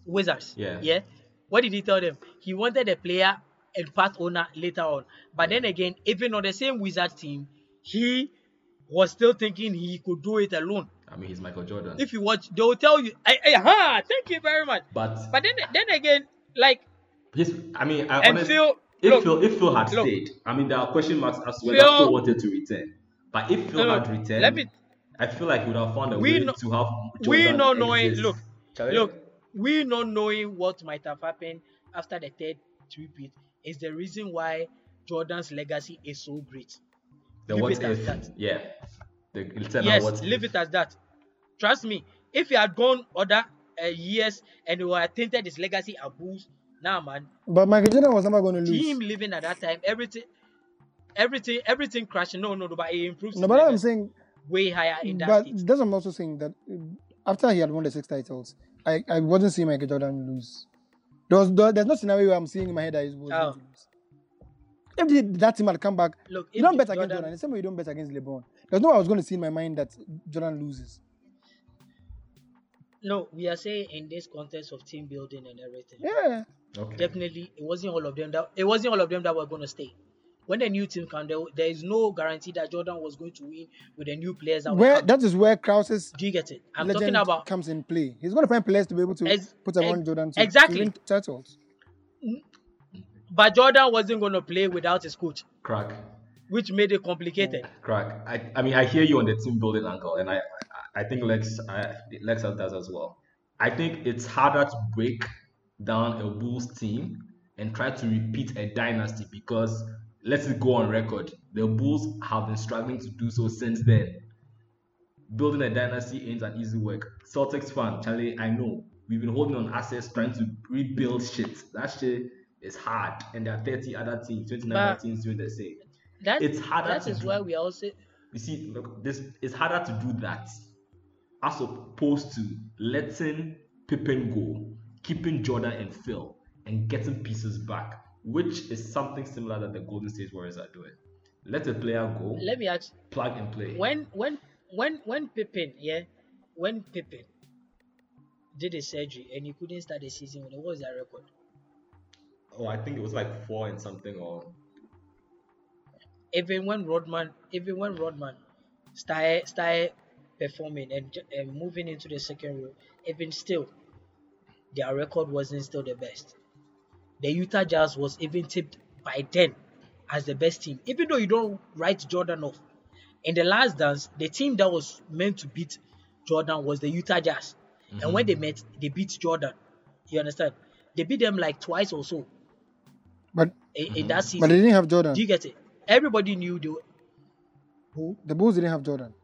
Wizards. Yeah. Yeah. What did he tell them? He wanted a player and part owner later on. But then again, even on the same Wizards team, he was still thinking he could do it alone. I mean, he's Michael Jordan. If you watch, they will tell you, hey, hey, huh, thank you very much. but But then, then again, like, his, I mean, I and honestly, Phil, if look, Phil, if Phil had look. stayed, I mean, there are question marks as to whether Phil- Phil wanted to return. But if Phil look, had returned, let me, I feel like he would have found a way know- to have we Jordan not knowing, exist. look, look, we not knowing what might have happened after the third repeat is the reason why Jordan's legacy is so great. the leave what it as if, that. yeah, the eternal yes, what leave if. it as that. Trust me, if he had gone other uh, years and he had tainted his legacy abuse, now man, But Michael Jordan was never going to lose. him living at that time, everything, everything, everything crashed. No, no, no, but he improved. No, but I'm saying, way higher in that but state. that's what I'm also saying that uh, after he had won the six titles, I, I wasn't seeing Michael Jordan lose. There was, there- there's no scenario where I'm seeing in my head that he was Oh. going to lose. If the, that team had come back, Look, you don't the bet against Jordan- Jordan. The same way you don't bet against LeBron. There's no way I was going to see in my mind that Jordan loses. No, we are saying in this context of team building and everything. Yeah. Okay. Definitely, it wasn't all of them that it wasn't all of them that were going to stay. When the new team come, there, there is no guarantee that Jordan was going to win with the new players that were Where that is where Krause's Do you get it? I'm talking about comes in play. He's going to find players to be able to Ex- put around ex- Jordan to, exactly. to titles. But Jordan wasn't going to play without his coach, Crack. which made it complicated. Crack. I, I mean, I hear you on the team building angle, and I, I, I think Lex, I, Lex does as well. I think it's harder to break down a Bulls team and try to repeat a dynasty because let's go on record. The Bulls have been struggling to do so since then. Building a dynasty ain't an easy work. Celtics fan, Charlie, I know we've been holding on assets trying to rebuild shit. That shit is hard, and there are 30 other teams, 29 other teams doing the same. That, It's harder That is do. why we also You see, look, this it's harder to do that as opposed to letting Pippen go, keeping Jordan and Phil, and getting pieces back, which is something similar that the Golden State Warriors are doing. Let a player go, let me ask plug and play. when when when when Pippen, yeah, when Pippen did his surgery and he couldn't start the season with it, what was that record? oh, I think it was like four and something, or Even when Rodman, even when Rodman started started performing and, and moving into the second row, even still, their record wasn't still the best. The Utah Jazz was even tipped by then as the best team, even though you don't write Jordan off. In the last dance, the team that was meant to beat Jordan was the Utah Jazz. And when they mm-hmm. met, they beat Jordan. You understand? They beat them like twice or so But in, in that season. but they didn't have Jordan. Do you get it? Everybody knew they were- who? The Bulls didn't have Jordan.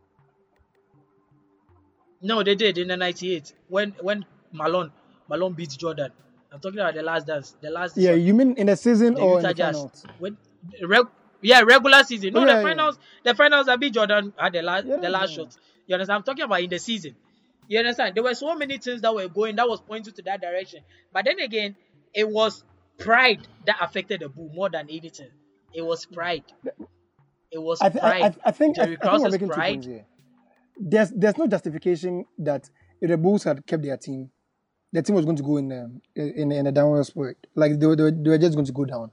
No, they did in the '98 when when Malone Malone beat Jordan. I'm talking about the last dance, the last Yeah, you mean in the season the or in the Jazz. finals? When reg, yeah, regular season. No, Oh, the yeah, yeah. finals, the finals that beat Jordan at the last Yeah, the last yeah. shot. You understand? I'm talking about in the season. You understand? There were so many things that were going that was pointing to that direction. But then again, it was pride that affected the bull more than anything. It was pride. It was I, th- pride. I, I, I think I, Jerry I think we're making two points here. There's there's no justification that if the Bulls had kept their team, the team was going to go in um, in in a downward spurt. Like they were, they were, they were just going to go down.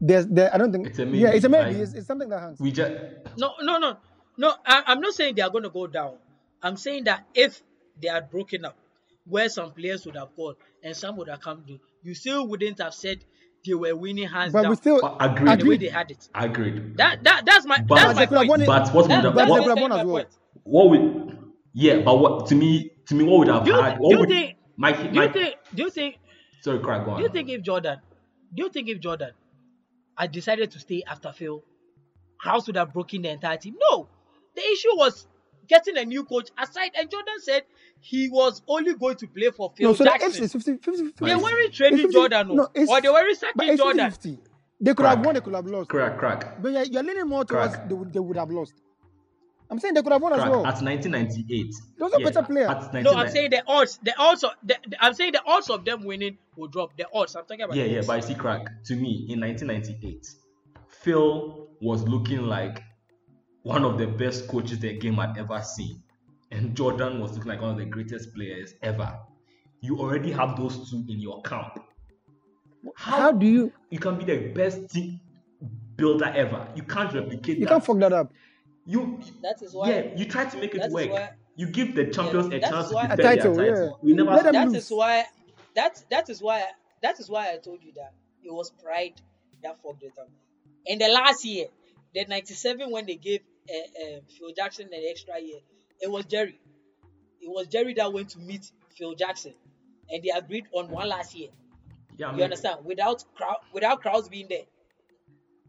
There's there I don't think It's a yeah it's a maybe, maybe it's, it's something that hangs. We just No, no, no, no. I, I'm not saying they are going to go down. I'm saying that if they had broken up, where some players would have gone and some would have come to, you still wouldn't have said they were winning hands but down we still But agreed. the way they had it. agreed. That that that's my But- that's my they could have point. won it. But what That- would have that's they what, could have exactly won my as well. point. what would yeah, but what to me to me what would have Do you, had do what you would think? Mike, Do you think? Do you think? sorry, crack go on. Do you think if Jordan? Do you think if Jordan had decided to stay after Phil, House would have broken the entire team? No. The issue was getting a new coach aside, and Jordan said he was only going to play for Phil no so the Jackson. edge is 50 50 50. They It's- weren't trading 50 Jordan, no. no, or they weren't sacking Jordan. 50. They could have won, they could have lost. crack, crack, But you're, you're leaning more towards Crack. they would, they would have lost. I'm saying they could have won as well. At 1998, Those are yeah, better players. At No, I'm saying the odds, the odds, of, the, the- I'm saying the odds of them winning will drop. The odds. I'm talking about. Yeah, the yeah, odds. but you see, crack to me in 1998, Phil was looking like one of the best coaches the game had ever seen, and Jordan was looking like one of the greatest players ever. You already have those two in your camp. How do you You can be the best team builder ever. You can't replicate you that. can't fuck that up? You, That is why. yeah, you try to make it it is work. why- you give the champions Yeah, a chance is to why- defend A title, their yeah. We never. Let them that lose. is why that that is why that is why I told you that it was pride that fucked it up. In the last year, the '97 when they gave uh, uh, Phil Jackson an extra year, it was Jerry. It was Jerry that went to meet Phil Jackson, and they agreed on one last year. yeah, You mean, understand? Without crowd, without crowds being there.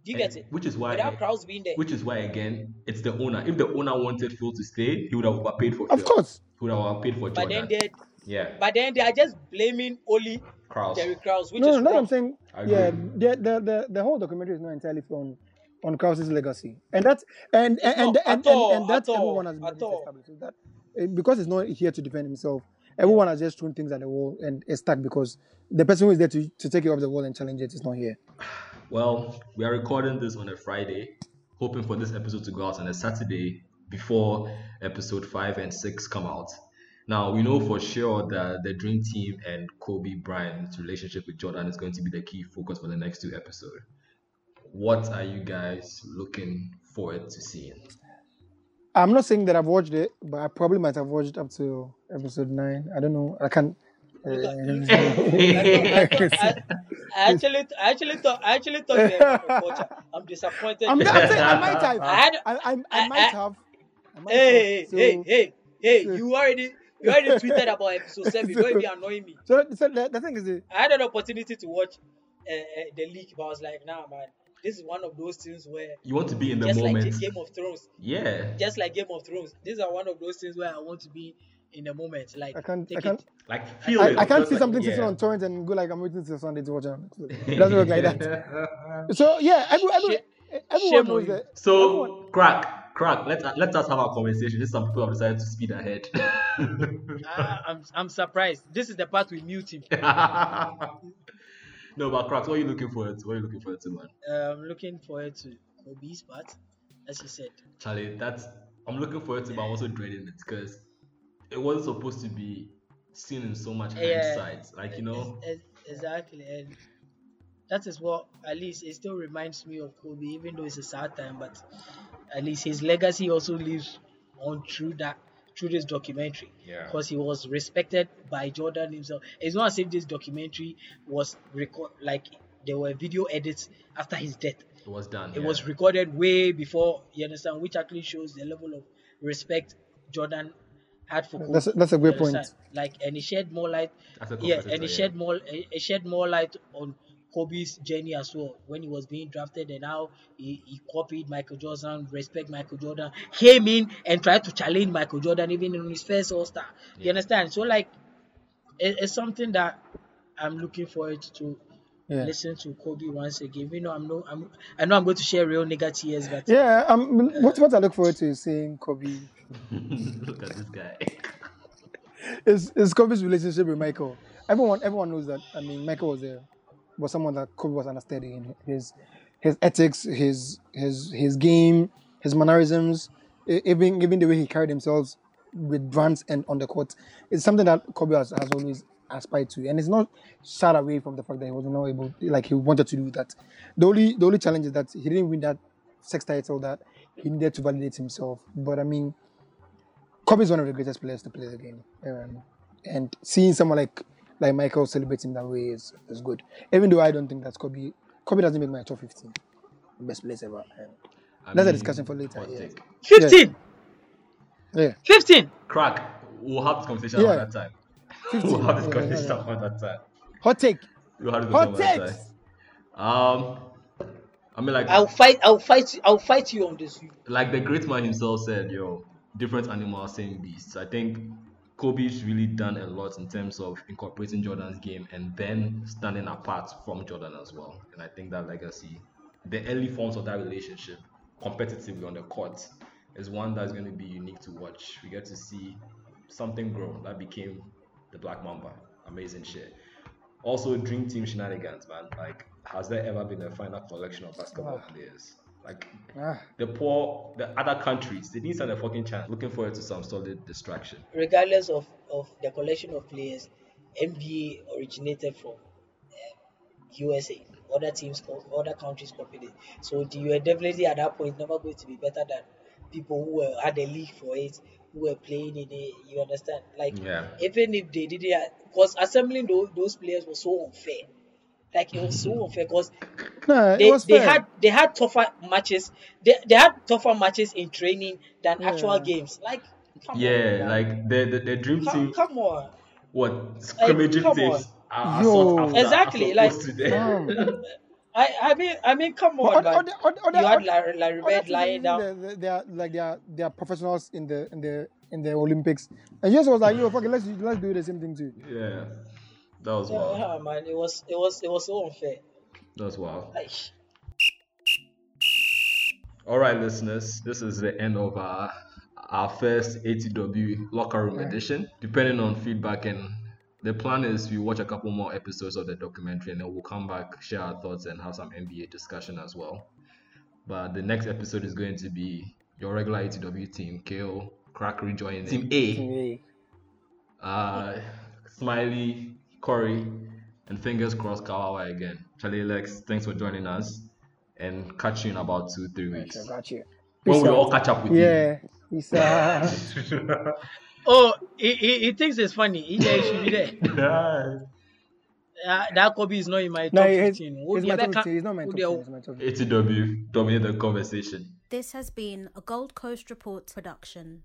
Do you get and- it? Which is why. Without crowds being there. Which is why again, it's the owner. If the owner wanted Phil to stay, he would have overpaid for Of Phil. course. He would have overpaid for But then they, yeah. but then they are just blaming only Krause. Jerry Krause, which no, is no, no. I'm saying, I yeah, the, the the the whole documentary is not entirely on on Krause's legacy, and that's and and and, and, at and, all, and that's at all, everyone has been at all. established. That eh, because he's not here to defend himself, everyone has just thrown things at the wall and is stuck because the person who is there to, to take it off the wall and challenge it is not here. Well, we are recording this on a Friday, hoping for this episode to go out on a Saturday before episode five and six come out. Now we know for sure that the Dream Team and Kobe Bryant's relationship with Jordan is going to be the key focus for the next two episodes. What are you guys looking forward to seeing? I'm not saying that I've watched it, but I probably might have watched up to episode nine. I don't know. I can't. I, I, I actually, I actually thought, I actually thought you were a culture. I'm disappointed. I'm, I'm saying I might have. I had- I, I, I, I- might I- have. I might hey, have. So, hey, hey, hey! so- You already, you already tweeted about episode seven. Don't be annoying me. So, so the, the thing is, the, I had an opportunity to watch uh, uh, the leak, but I was like, nah, man. This is one of those things where, You want to be in the just moment. like Game of Thrones, yeah. just like Game of Thrones, these are one of those things where I want to be in the moment. Like, I can't. I can't. it. Like feel I, it. I can't just see like- something yeah. sitting on torrent and go like I'm waiting till Sunday to watch it. It doesn't work like that. So yeah, every, every, Shame- everyone shame knows on that. So crack, crack. Let let us have our conversation. Just some people have decided to speed ahead. I, I'm, I'm surprised. This is the part we mute him. no, but cracks. What are you looking forward to? What are you looking forward to, man? Uh, I'm looking forward to Kobe's part, as you said. Charlie, that's I'm looking forward to, but I'm also dreading it because it wasn't supposed to be seen in so much Yeah. hindsight. Like you know, Ex- ex- exactly, and that is what at least it still reminds me of Kobe, even though it's a sad time. But at least his legacy also lives on through that through this documentary. Yeah. Because he was respected by Jordan himself. It's not as if this documentary was record like there were video edits after his death. It was done. It yeah. was recorded way before you understand, which actually shows the level of respect Jordan had for That's a- that's a great point. Like, and he shed more light. As a Yeah, and it yeah. shed more. It shed more light on Kobe's journey as well when he was being drafted and how he, he copied Michael Jordan, respect Michael Jordan, came in and tried to challenge Michael Jordan even in his first All Star. You understand? So like, it, it's something that I'm looking forward to Yeah. listen to Kobe once again. You know, I'm no, I'm, I know I'm going to share real nigga tears, but Yeah, um, what what I look forward to is seeing Kobe Look at this guy. is is Kobe's relationship with Michael. Everyone everyone knows that. I mean, Michael was there, was someone that Kobe was understanding in his his ethics, his his his game, his mannerisms, even even the way he carried himself with brands and on the court. It's something that Kobe has, has always aspired to, and it's not shied away from the fact that he was not able, like he wanted to do that. The only the only challenge is that he didn't win that sex title that he needed to validate himself. But I mean, Kobe is one of the greatest players to play the game, um, and seeing someone like like Michael celebrating that way is, is good. Even though I don't think that's Kobe. Kobe doesn't make my top fifteen, best players ever. Um, I That's a discussion for later, yeah. 15, yeah, 15. Crack. We'll have this conversation Yeah. that time. 15. We'll have this Yeah, conversation yeah, yeah. another time. Hot take. We'll have this Hot conversation another takes. Um, I mean, like, I'll fight. I'll fight. I'll fight you on this. like the great man himself said, yo, different animals, same beasts. I think Kobe's really done a lot in terms of incorporating Jordan's game and then standing apart from Jordan as well. And I think that legacy, the early forms of that relationship, competitively on the court, is one that's going to be unique to watch. We get to see something grow that became the Black Mamba. Amazing shit. Also, Dream Team shenanigans, man. Like, has there ever been a final collection of basketball players? Like, Ah, the poor, the other countries, they didn't stand a fucking chance. Looking forward to some solid distraction. Regardless of of the collection of players, NBA originated from um, USA. Other teams, other countries copied it. So you are definitely at that point never going to be better than people who were had a league for it, who were playing in it. You understand? Like Yeah. even if they did it, because assembling those, those players was so unfair. Like it was so unfair because no, they, they had they had tougher matches. They, they had tougher matches in training than Yeah. actual games. Like come on, Yeah, man. like the the, the dream come, team, come on. what scrimmaging come tapes are, are Yo. sought after, Exactly, as like- opposed to them. I I mean I mean come but on, other- man. other- other- other- you had Larry, Larry other Bird lying down. They, they, they are like they are they are professionals in the in the in the Olympics, and just was like, yo, fuck it, let's let's do the same thing too. yeah, that was Yeah, wild. yeah, man, it was it was it was so unfair. That was wild. Like All right, listeners, this is the end of our our first ATW locker room edition. Depending on feedback and the plan is we watch a couple more episodes of the documentary and then we'll come back, share our thoughts, and have some NBA discussion as well. But the next episode is going to be your regular ATW team, KO, Crack rejoining Team A, Yeah. uh, Smiley, Corey, and fingers crossed Kawawa again. Charlie Lex, thanks for joining us and catch you in about two, three weeks. Okay, got you. When Peace we out. all catch up with Yeah. Peace out. you. oh, he, he, he thinks it's funny. He, he should be there. Uh, that Kobe is not in my top no, it's, 15. Who it's the my top 15. It's not my top the- 10. It's my top 15. ATW, dominate the conversation. This has been a Gold Coast Report production.